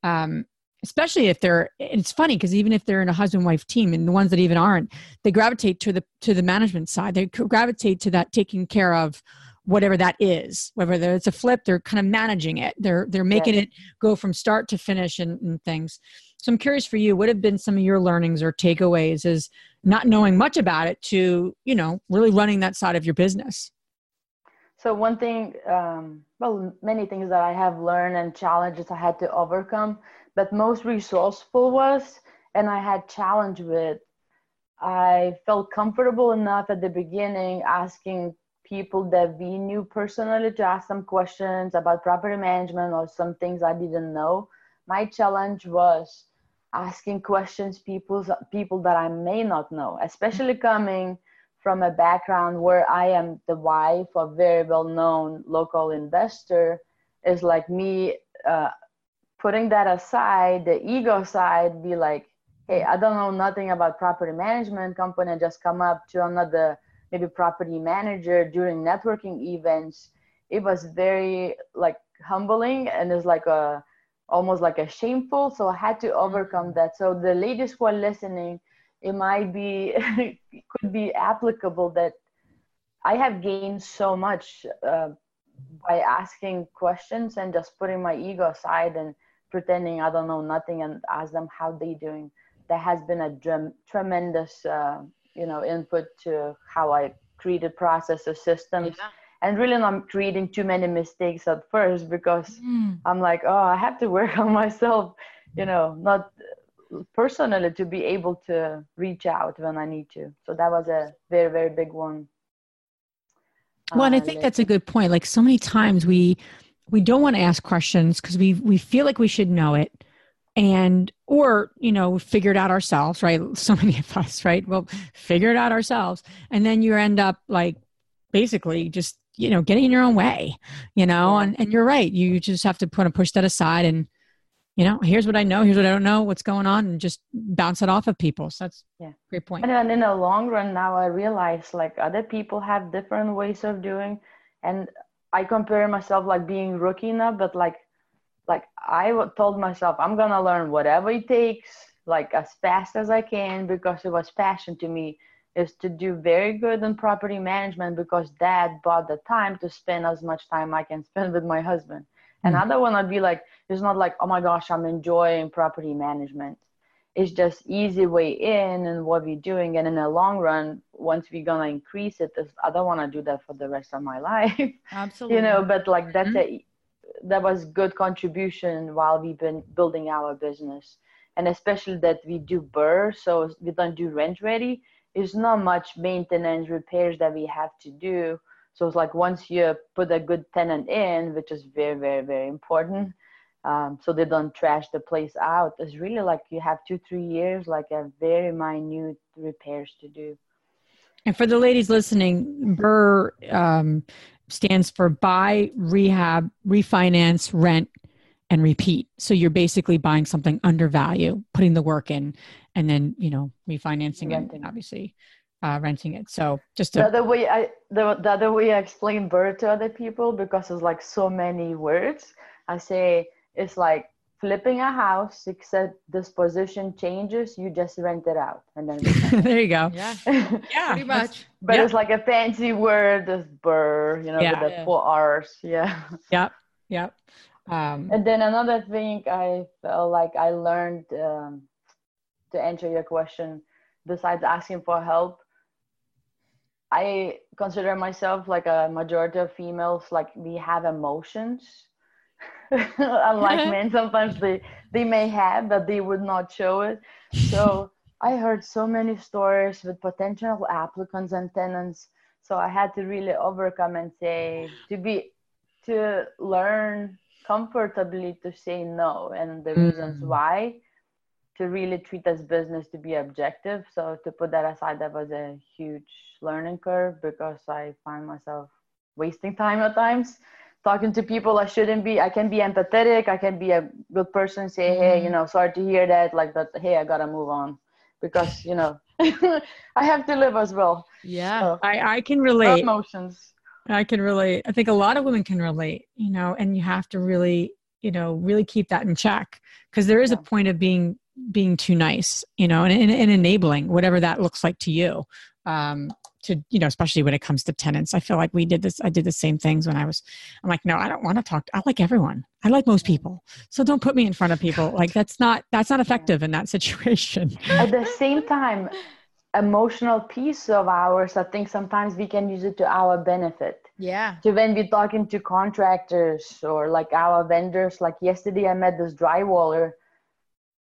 Speaker 1: um, especially if they're it's funny because even if they're in a husband wife team and the ones that even aren't they gravitate to the to the management side they gravitate to that taking care of whatever that is whether it's a flip they're kind of managing it they're they're making it go from start to finish and, and things so i'm curious for you what have been some of your learnings or takeaways as not knowing much about it to you know really running that side of your business.
Speaker 4: So one thing um, well many things that i have learned and challenges i had to overcome but most resourceful was and i had challenge with i felt comfortable enough at the beginning asking people that we knew personally to ask some questions about property management or some things i didn't know. My challenge was asking questions people people that i may not know especially coming from a background where i am the wife of very well known local investor is like me uh, putting that aside, the ego side, be like, hey, I don't know nothing about property management company, I just come up to another maybe property manager during networking events. It was very like humbling and it's like a almost like a shameful. So I had to overcome mm-hmm. that. So the ladies who are listening, it might be <laughs> could be applicable that I have gained so much uh, by asking questions and just putting my ego aside and pretending I don't know nothing and ask them how they doing. That has been a tremendous, uh, you know, input to how I created processes, systems, yeah. And really not creating too many mistakes at first because mm. I'm like, oh, I have to work <laughs> on myself, you know, not personally to be able to reach out when I need to. So that was a very, very big one.
Speaker 1: Well, and I uh, think that's a good point. Like so many times we we don't want to ask questions because we we feel like we should know it and or you know figure it out ourselves right <laughs> so many of us right well figure it out ourselves and then you end up like basically just you know getting in your own way you know and, and you're right. You just have to put and push that aside and you know here's what i know here's what i don't know what's going on and just bounce it off of people. So that's yeah. great point.
Speaker 4: And in the long run now i realize like other people have different ways of doing and I compare myself like being rookie now, but like like I told myself I'm gonna learn whatever it takes, like as fast as I can, because it was passion to me is to do very good in property management because dad bought the time to spend as much time I can spend with my husband. Mm-hmm. Another one I'd be like, it's not like, oh my gosh, I'm enjoying property management it's just easy way in and what we're doing and in the long run once we're gonna increase it i don't want to do that for the rest of my <laughs> life
Speaker 2: absolutely
Speaker 4: you know but like that's mm-hmm. a that was good contribution while we've been building our business and especially that we do BRRRR so we don't do rent ready it's not much maintenance repairs that we have to do so it's like once you put a good tenant in which is very very very important um, so they don't trash the place out. It's really like you have two, three years, like a very minute repairs to do.
Speaker 1: And for the ladies listening, BRRRR um, stands for buy, rehab, refinance, rent, and repeat. So you're basically buying something under value, putting the work in, and then you know refinancing renting. it, and obviously uh, renting it. So just to-
Speaker 4: the other way I the, the other way I explain BRRRR to other people because it's like so many words. I say it's like flipping a house except this position changes you just rent it out and then <laughs>
Speaker 1: there you go
Speaker 2: yeah <laughs> yeah pretty much
Speaker 4: but it's like a fancy word this BRRRR you know yeah. with the yeah. four r's yeah
Speaker 1: yep yep um,
Speaker 4: and then another thing i felt like i learned um, to answer your question besides asking for help i consider myself like a majority of females like we have emotions. <laughs> Unlike <laughs> men sometimes they they may have but they would not show it. So i heard so many stories with potential applicants and tenants. So i had to really overcome and say to be to learn comfortably to say no and the mm-hmm. reasons why to really treat this business to be objective so to put that aside that was a huge learning curve because i find myself wasting time at times talking to people I shouldn't be. I can be empathetic. I can be a good person. Say, mm-hmm. hey, you know, sorry to hear that. Like that. Hey, I gotta move on because you know <laughs> I have to live as well.
Speaker 1: Yeah, so, I I can relate.
Speaker 4: Emotions.
Speaker 1: I can relate. I think a lot of women can relate. You know, and you have to really you know really keep that in check because there is
Speaker 4: Yeah.
Speaker 1: a point of being being too nice you know and, and, and enabling whatever that looks like to you. Um to you know especially when it comes to tenants. I feel like we did this i did the same things when i was i'm like no i don't want to talk i like everyone. I like most people. So don't put me in front of people. Like that's not that's not effective in that situation.
Speaker 4: At the same time, emotional piece of ours, I think sometimes we can use it to our benefit.
Speaker 2: Yeah.
Speaker 4: So when we're talking to contractors or like our vendors, like yesterday I met this drywaller,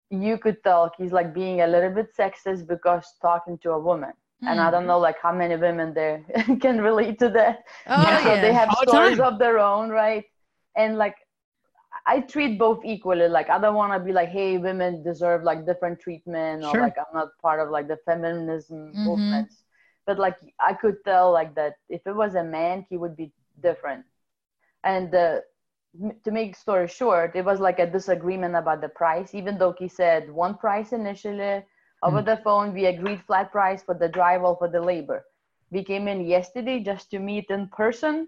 Speaker 4: you could tell he's like being a little bit sexist because talking to a woman. And I don't mm. know like how many women there <laughs> can relate to that.
Speaker 2: Oh,
Speaker 1: Yeah.
Speaker 4: so
Speaker 2: yeah.
Speaker 4: they have
Speaker 1: All
Speaker 4: stories
Speaker 1: time.
Speaker 4: of their own, right? And like I treat both equally. Like I don't want to be like, hey, women deserve like different treatment, or
Speaker 1: Sure.
Speaker 4: like I'm not part of like the feminism
Speaker 2: Mhm.
Speaker 4: movements. But like I could tell like that if it was a man, he would be different. And uh, m- to make story short, it was like a disagreement about the price. Even though he said one price initially over the phone, we agreed flat price for the drywall for the labor. We came in yesterday just to meet in person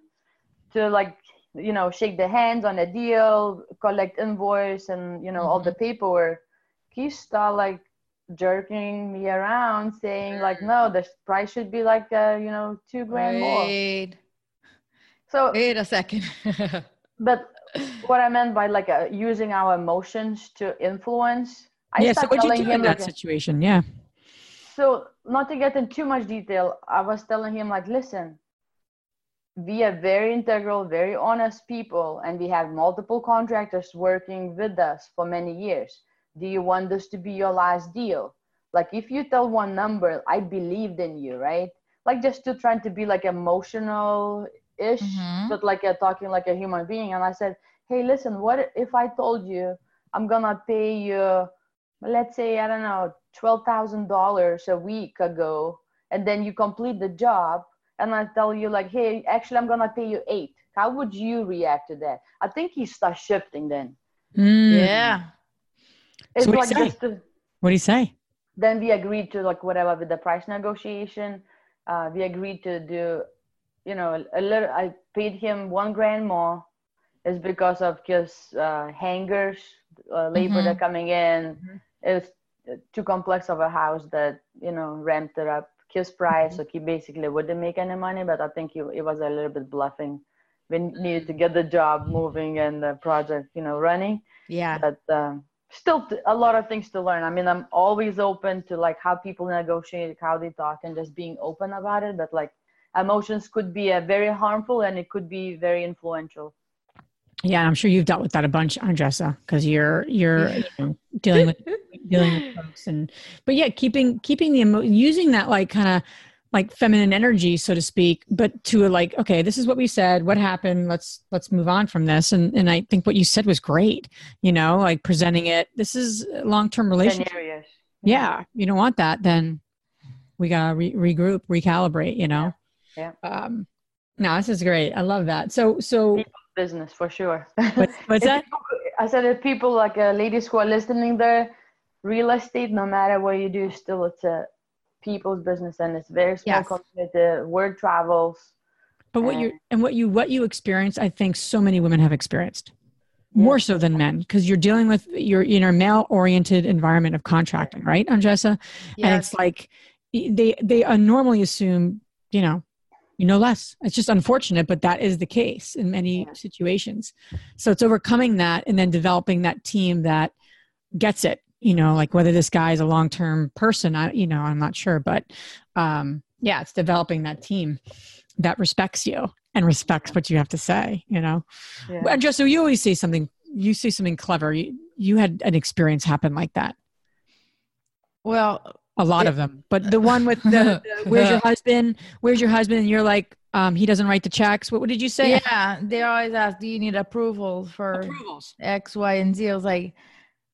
Speaker 4: to like you know shake the hands on a deal collect invoice and you know all the paperwork. He started like jerking me around saying like no the price should be like uh, you know two grand more.
Speaker 2: Wait,
Speaker 4: so
Speaker 2: wait a second. <laughs>
Speaker 4: but what i meant by like uh, using our emotions to influence i
Speaker 1: yeah so what'd you do in that
Speaker 4: like,
Speaker 1: situation? Yeah.
Speaker 4: So not to get in too much detail i was telling him like listen we are very integral very honest people and we have multiple contractors working with us for many years. Do you want this to be your last deal? Like if you tell one number i believed in you right? Like just to trying to be like emotional ish
Speaker 2: Mhm.
Speaker 4: but like a, talking like a human being. And i said hey listen what if i told you i'm gonna pay you let's say i don't know $12000 a week ago and then you complete the job and i tell you like hey actually i'm gonna pay you eight. How would you react to that? I think he starts shifting then.
Speaker 1: Mm.
Speaker 2: yeah.
Speaker 4: it's
Speaker 1: what'd
Speaker 4: like
Speaker 1: he say?
Speaker 4: just to,
Speaker 1: what do you say?
Speaker 4: Then we agreed to like whatever with the price negotiation. Uh, we agreed to do you know a little i paid him one grand more. Is because of just uh, hangers uh, labor that coming in. It's too complex of a house that you know ramped it up his price mm-hmm. so he basically wouldn't make any money but i think he, it was a little bit bluffing. We needed to mm-hmm. get the job moving and the project you know running.
Speaker 2: Yeah.
Speaker 4: but um, still t- a lot of things to learn. I mean i'm always open to like how people negotiate how they talk and just being open about it. But like emotions could be a very harmful and it could be very influential
Speaker 1: Yeah, I'm sure you've dealt with that a bunch, Andresa, because you're you're you <laughs> know, dealing with dealing with folks, and but yeah, keeping keeping the emo- using that like kind of like feminine energy, so to speak, but to like, okay, this is what we said, what happened, let's let's move on from this, and and I think what you said was great, you know, like presenting it. This is long term relationship.
Speaker 4: scenarios
Speaker 1: Yeah, you don't want that, then we gotta re- regroup, recalibrate, you know.
Speaker 4: Yeah.
Speaker 1: Um, no, this is great. I love that. So so
Speaker 4: business for sure <laughs>
Speaker 1: what, what's that?
Speaker 4: people- i said if people like uh, ladies who are listening there real estate no matter what you do still it's a people's business and it's very small
Speaker 2: Yes.
Speaker 4: community word travels
Speaker 1: But what you
Speaker 4: And-
Speaker 1: what you what you experience, I think so many women have experienced more so than men because you're dealing with you're in a male oriented environment of contracting, right, Andresa? And it's like they they normally assume you know you know less. It's just unfortunate, but that is the case in many
Speaker 4: Yeah.
Speaker 1: situations. So it's overcoming that and then developing that team that gets it. You know, like whether this guy is a long term person, I you know I'm not sure, but um, yeah, it's developing that team that respects you and respects what you have to say. You know,
Speaker 4: yeah.
Speaker 1: and just so you always say something, you say something clever. You you had an experience happen like that.
Speaker 2: well,
Speaker 1: A lot
Speaker 2: Yeah.
Speaker 1: of them, but the one with the, <laughs> the where's your husband? Where's your husband? And you're like, um, he doesn't write the checks. What, what did you say?
Speaker 2: yeah, they always ask, "Do you need approval for
Speaker 1: Approvals.
Speaker 2: X, Y, and Z?" I was like,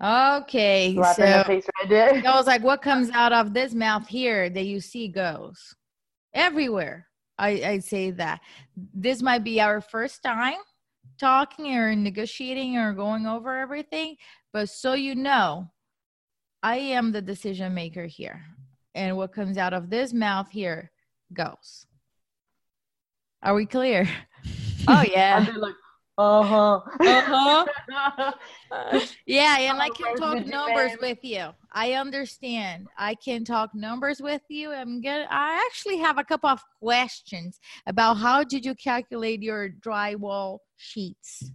Speaker 2: "Okay."
Speaker 4: Slap in the
Speaker 2: So
Speaker 4: face right
Speaker 2: I was like, "What comes out of this mouth here that you see goes everywhere?" I I say that this might be our first time talking or negotiating or going over everything, but so you know, I am the decision maker here, and what comes out of this mouth here goes. Are we clear? <laughs> oh yeah.
Speaker 4: I'd be like, Uh-huh.
Speaker 2: Uh-huh. <laughs> yeah, and I can talk numbers with you. I understand. I can talk numbers with you. I'm good. I actually have a couple of questions about how did you calculate your drywall sheets?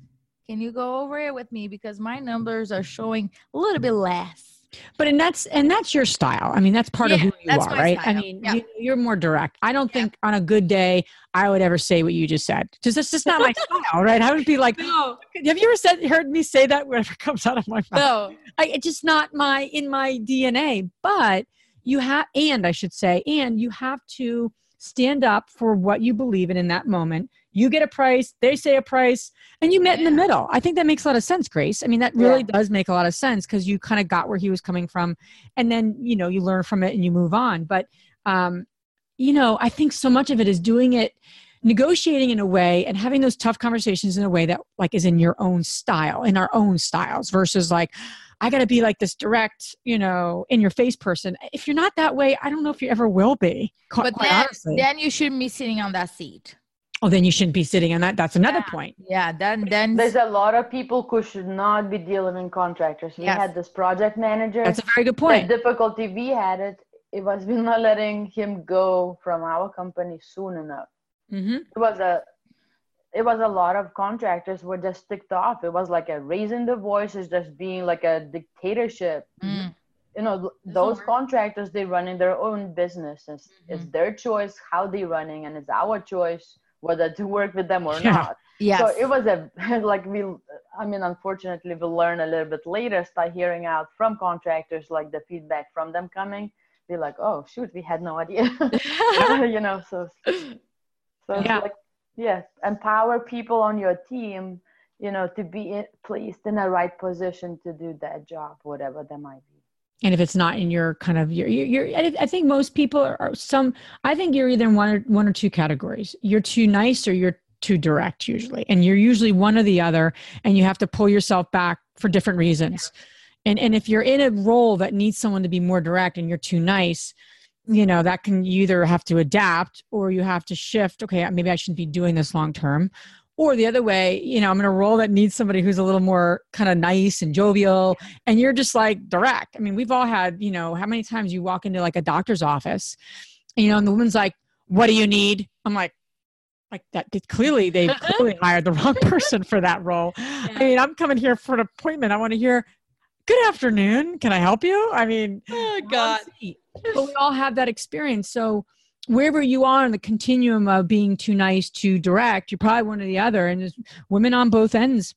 Speaker 2: Can you go over it with me because my numbers are showing a little bit less.
Speaker 1: But and that's and that's your style. I mean, that's part of who you are, right? I mean,
Speaker 2: Yeah.
Speaker 1: you, you're more direct. I don't
Speaker 2: Yeah.
Speaker 1: think on a good day I would ever say what you just said. Because that's just not my <laughs> style, right? I would be like,
Speaker 2: No,
Speaker 1: have you ever said heard me say that whenever it <laughs> comes out of my mouth?
Speaker 2: no.
Speaker 1: I, it's just not my in my DNA. But you have, and I should say, and you have to stand up for what you believe in in that moment. You get a price, they say a price, and you met in the middle. I think that makes a lot of sense, Grace. I mean, that really
Speaker 4: Yeah.
Speaker 1: does make a lot of sense because you kind of got where he was coming from, and then you know you learn from it and you move on. But um, you know, I think so much of it is doing it negotiating in a way and having those tough conversations in a way that like is in your own style in our own styles versus like i got to be like this direct you know in your face person if you're not that way i don't know if you ever will be
Speaker 2: But then,
Speaker 1: honestly
Speaker 2: then you shouldn't be sitting on that seat.
Speaker 1: Oh then you shouldn't be sitting on that that's another
Speaker 2: Yeah.
Speaker 1: point
Speaker 2: Yeah, then then
Speaker 4: There's a lot of people who should not be dealing with contractors. We
Speaker 2: Yes.
Speaker 4: had this project manager.
Speaker 1: that's a very good point
Speaker 4: the
Speaker 1: point
Speaker 4: difficulty we had it it was we not letting him go from our company soon enough
Speaker 1: mm-hmm.
Speaker 4: it was a it was a lot of contractors were just ticked off it was like a raising the voices just being like a dictatorship
Speaker 2: Mm.
Speaker 4: you know th- those
Speaker 2: work.
Speaker 4: contractors they running their own business it's, it's
Speaker 2: Mhm.
Speaker 4: their choice how they running and it's our choice whether to work with them or <laughs>
Speaker 1: Yeah.
Speaker 4: not
Speaker 2: yes.
Speaker 4: so it was a <laughs> like we i mean unfortunately we learn a little bit later start hearing out from contractors like the feedback from them coming be like oh shoot we had no idea <laughs> you know so so it's
Speaker 1: Yeah.
Speaker 4: like yes empower people on your team you know to be placed in the right position to do that job whatever that might be
Speaker 1: and if it's not in your kind of your your, your I think most people are, are some I think you're either in one or one or two categories. You're too nice or you're too direct usually. And you're usually one or the other and you have to pull yourself back for different reasons. And and if you're in a role that needs someone to be more direct and you're too nice, you know, that can you either have to adapt or you have to shift, okay, maybe I shouldn't be doing this long term. Or the other way, you know, I'm in a role that needs somebody who's a little more kind of nice and jovial and you're just like direct. I mean, we've all had, you know, how many times you walk into like a doctor's office, you know, and the woman's like, "What do you need?" I'm like, like that. Clearly, they <laughs> clearly hired the wrong person for that role. I mean, I'm coming here for an appointment. I want to hear, "Good afternoon. Can I help you?" I mean,
Speaker 2: oh
Speaker 1: seat. But we all have that experience. So wherever you are in the continuum of being too nice, too direct, you're probably one or the other. And there's women on both ends.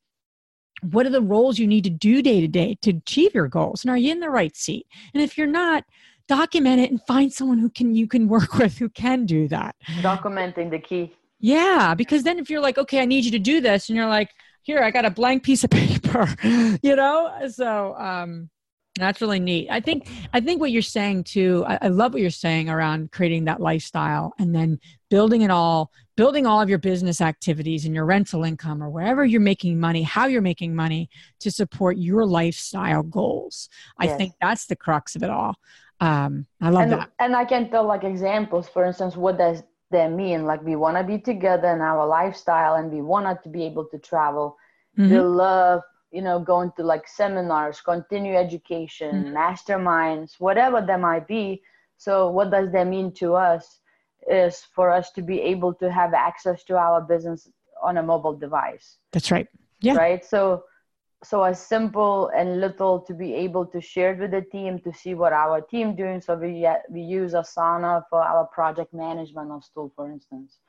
Speaker 1: What are the roles you need to do day to day to achieve your goals? And are you in the right seat? And if you're not, document it and find someone who can you can work <laughs> with who can do that.
Speaker 4: documenting the key
Speaker 1: Yeah, because then if you're like, okay, I need you to do this, and you're like, here, I got a blank piece of <laughs> paper, <laughs> you know. So um, that's really neat. I think I think what you're saying too. I, I love what you're saying around creating that lifestyle and then building it all, building all of your business activities and your rental income or wherever you're making money, how you're making money to support your lifestyle goals. I
Speaker 4: Yes.
Speaker 1: think that's the crux of it all. Um, I love
Speaker 4: and,
Speaker 1: that.
Speaker 4: and i can tell like examples for instance what does that mean like we want to be together in our lifestyle and we want to be able to travel
Speaker 1: Mhm.
Speaker 4: we love you know going to like seminars continue education
Speaker 1: Mhm.
Speaker 4: masterminds whatever that might be. So what does that mean to us is for us to be able to have access to our business on a mobile device.
Speaker 1: That's right. Yeah.
Speaker 4: right? So so as simple and little to be able to share it with the team to see what our team doing. So we we use asana for our project management of tool for instance.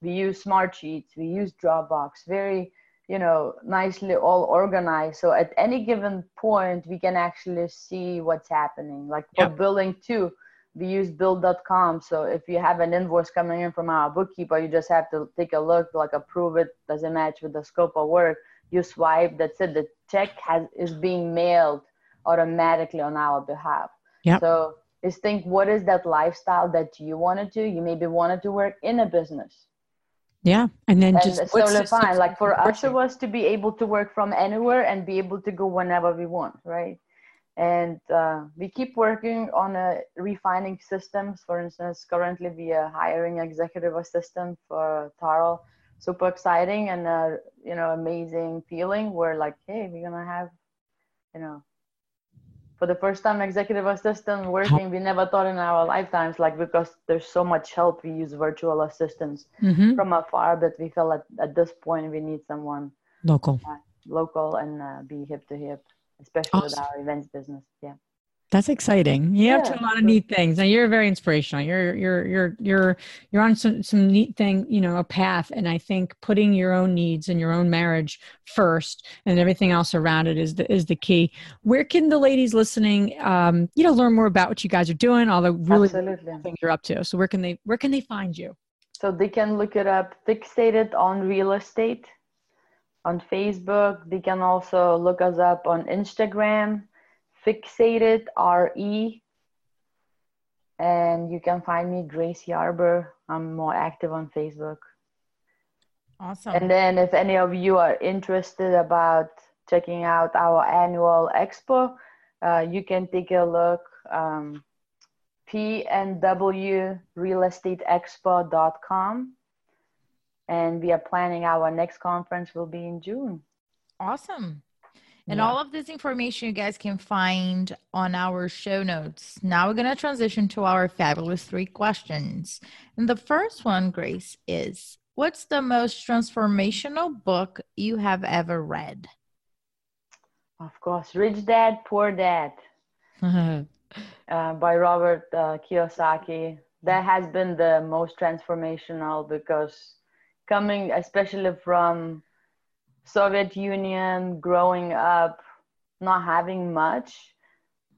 Speaker 4: We use smart sheets. We use dropbox. Very you know nicely all organized. So at any given point we can actually see what's happening. Like for
Speaker 1: Yep.
Speaker 4: billing too we use bill.com so if you have an invoice coming in from our bookkeeper you just have to take a look like approve it. Does it match with the scope of work. You swipe that's it. The check has is being mailed automatically on our behalf.
Speaker 1: Yep.
Speaker 4: so is think what is that lifestyle that you wanted to? You maybe wanted to work in a business
Speaker 1: Yeah. And then
Speaker 4: and
Speaker 1: just
Speaker 4: it's
Speaker 1: what's
Speaker 4: totally
Speaker 1: the
Speaker 4: fine like for us it was to be able to work from anywhere and be able to go whenever we want right and uh, we keep working on a refining systems for instance currently we are hiring executive assistant for Tarl super exciting and uh, you know amazing feeling. We're like, hey, we're gonna have, you know, for the first time executive assistant working we never thought in our lifetimes like because there's so much help we use virtual assistants mm-hmm. from afar but we felt at, at this point we need someone
Speaker 1: local
Speaker 4: uh, local and uh, be hip to hip especially awesome. with our events business yeah
Speaker 1: that's exciting. You have yeah. a lot of neat things. Now you're very inspirational. You're you're you're you're you're on some some neat thing, you know, a path. And I think putting your own needs and your own marriage first, and everything else around it is the is the key. Where can the ladies listening, um, you know, learn more about what you guys are doing, all the really things you're up to? So where can they where can they find you?
Speaker 4: So they can look it up. Fixated on real estate on Facebook. They can also look us up on Instagram fixated re and you can find me grace yarber. I'm more active on facebook.
Speaker 2: Awesome.
Speaker 4: And then if any of you are interested about checking out our annual expo uh, you can take a look um, pnwrealestateexpo.com and we are planning our next conference will be in june.
Speaker 2: Awesome and yeah. all of this information you guys can find on our show notes. Now we're going to transition to our fabulous three questions. And the first one, Grace, is What's the most transformational book you have ever read?
Speaker 4: Of course, Rich Dad, Poor Dad <laughs> uh, by Robert uh, Kiyosaki. That has been the most transformational because coming, especially from Soviet Union, growing up, not having much,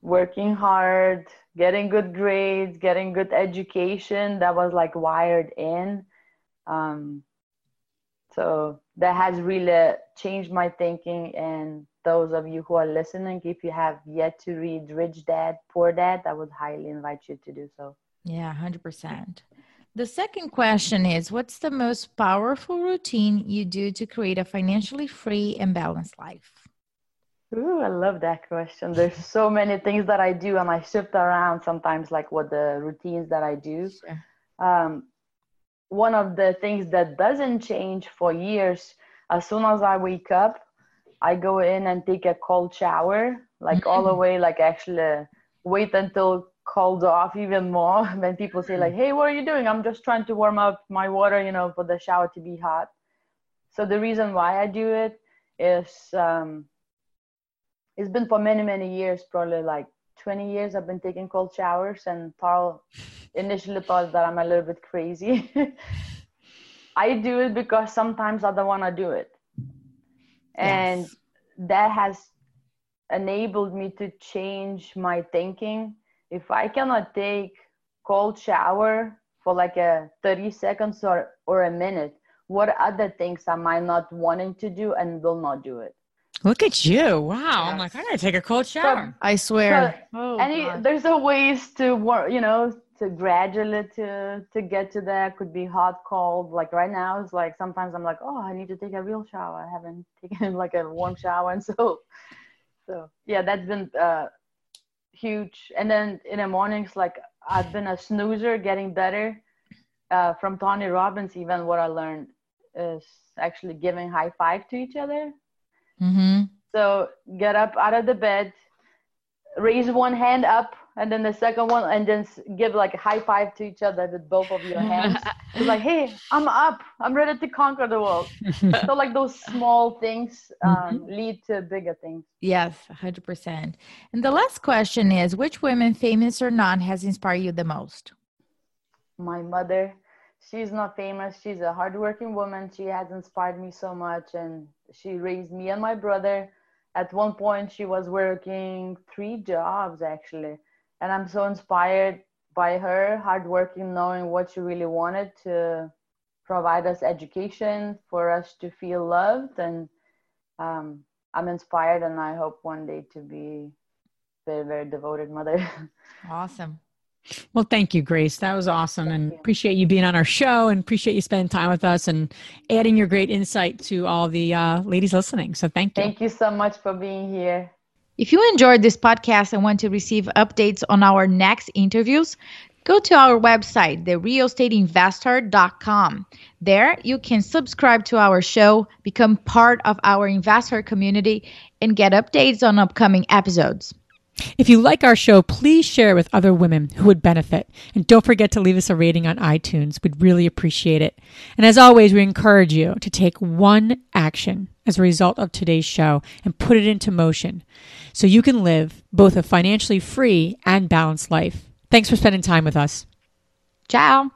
Speaker 4: working hard, getting good grades, getting good education that was like wired in. Um, so that has really changed my thinking. And those of you who are listening, if you have yet to read Rich Dad, Poor Dad, I would highly invite you to do so.
Speaker 2: Yeah, 100%. The second question is What's the most powerful routine you do to create a financially free and balanced life?
Speaker 4: Ooh, I love that question. There's <laughs> so many things that I do, and I shift around sometimes, like what the routines that I do. Sure. Um, one of the things that doesn't change for years, as soon as I wake up, I go in and take a cold shower, like mm-hmm. all the way, like actually wait until cold off even more <laughs> when people say like hey what are you doing? I'm just trying to warm up my water you know for the shower to be hot. So the reason why i do it is um, it's been for many many years probably like 20 years i've been taking cold showers and Tarl initially thought that i'm a little bit crazy. <laughs> I do it because sometimes i don't want to do it. And yes. that has enabled me to change my thinking if I cannot take cold shower for like a 30 seconds or, or a minute, what other things am I not wanting to do and will not do it?
Speaker 1: Look at you. Wow. Yes. I'm like, I gotta take a cold shower.
Speaker 2: So, I swear.
Speaker 4: So oh, any, there's a ways to work, you know, to gradually to to get to that could be hot cold like right now it's like sometimes i'm like oh i need to take a real shower i haven't <laughs> taken like a warm shower and so so yeah that's been uh huge. And then in the mornings, like I've been a snoozer, getting better. Uh, from Tony Robbins, even what I learned is actually giving high five to each other. Mm-hmm. So get up out of the bed, raise one hand up and then the second one and then give like a high five to each other with both of your hands. <laughs> It's like hey i'm up. I'm ready to conquer the world. <laughs> So like those small things um, mm-hmm. lead to bigger things.
Speaker 2: Yes 100% and the last question is which women famous or not has inspired you the most?
Speaker 4: My mother she's not famous. She's a hardworking woman. She has inspired me so much and she raised me and my brother. At one point she was working three jobs actually and i'm so inspired by her hardworking knowing what she really wanted to provide us education for us to feel loved and um, i'm inspired and i hope one day to be very very devoted mother <laughs>
Speaker 2: awesome
Speaker 1: well, thank you, Grace. That was awesome. Thank and you. appreciate you being on our show and appreciate you spending time with us and adding your great insight to all the uh, ladies listening. So thank
Speaker 4: you. Thank you so much for being here.
Speaker 2: If you enjoyed this podcast and want to receive updates on our next interviews, go to our website, therealestateinvestHER.com. There, you can subscribe to our show, become part of our investor community, and get updates on upcoming episodes.
Speaker 1: If you like our show, please share it with other women who would benefit. And don't forget to leave us a rating on iTunes. We'd really appreciate it. And as always, we encourage you to take one action as a result of today's show and put it into motion so you can live both a financially free and balanced life. Thanks for spending time with us.
Speaker 2: Ciao.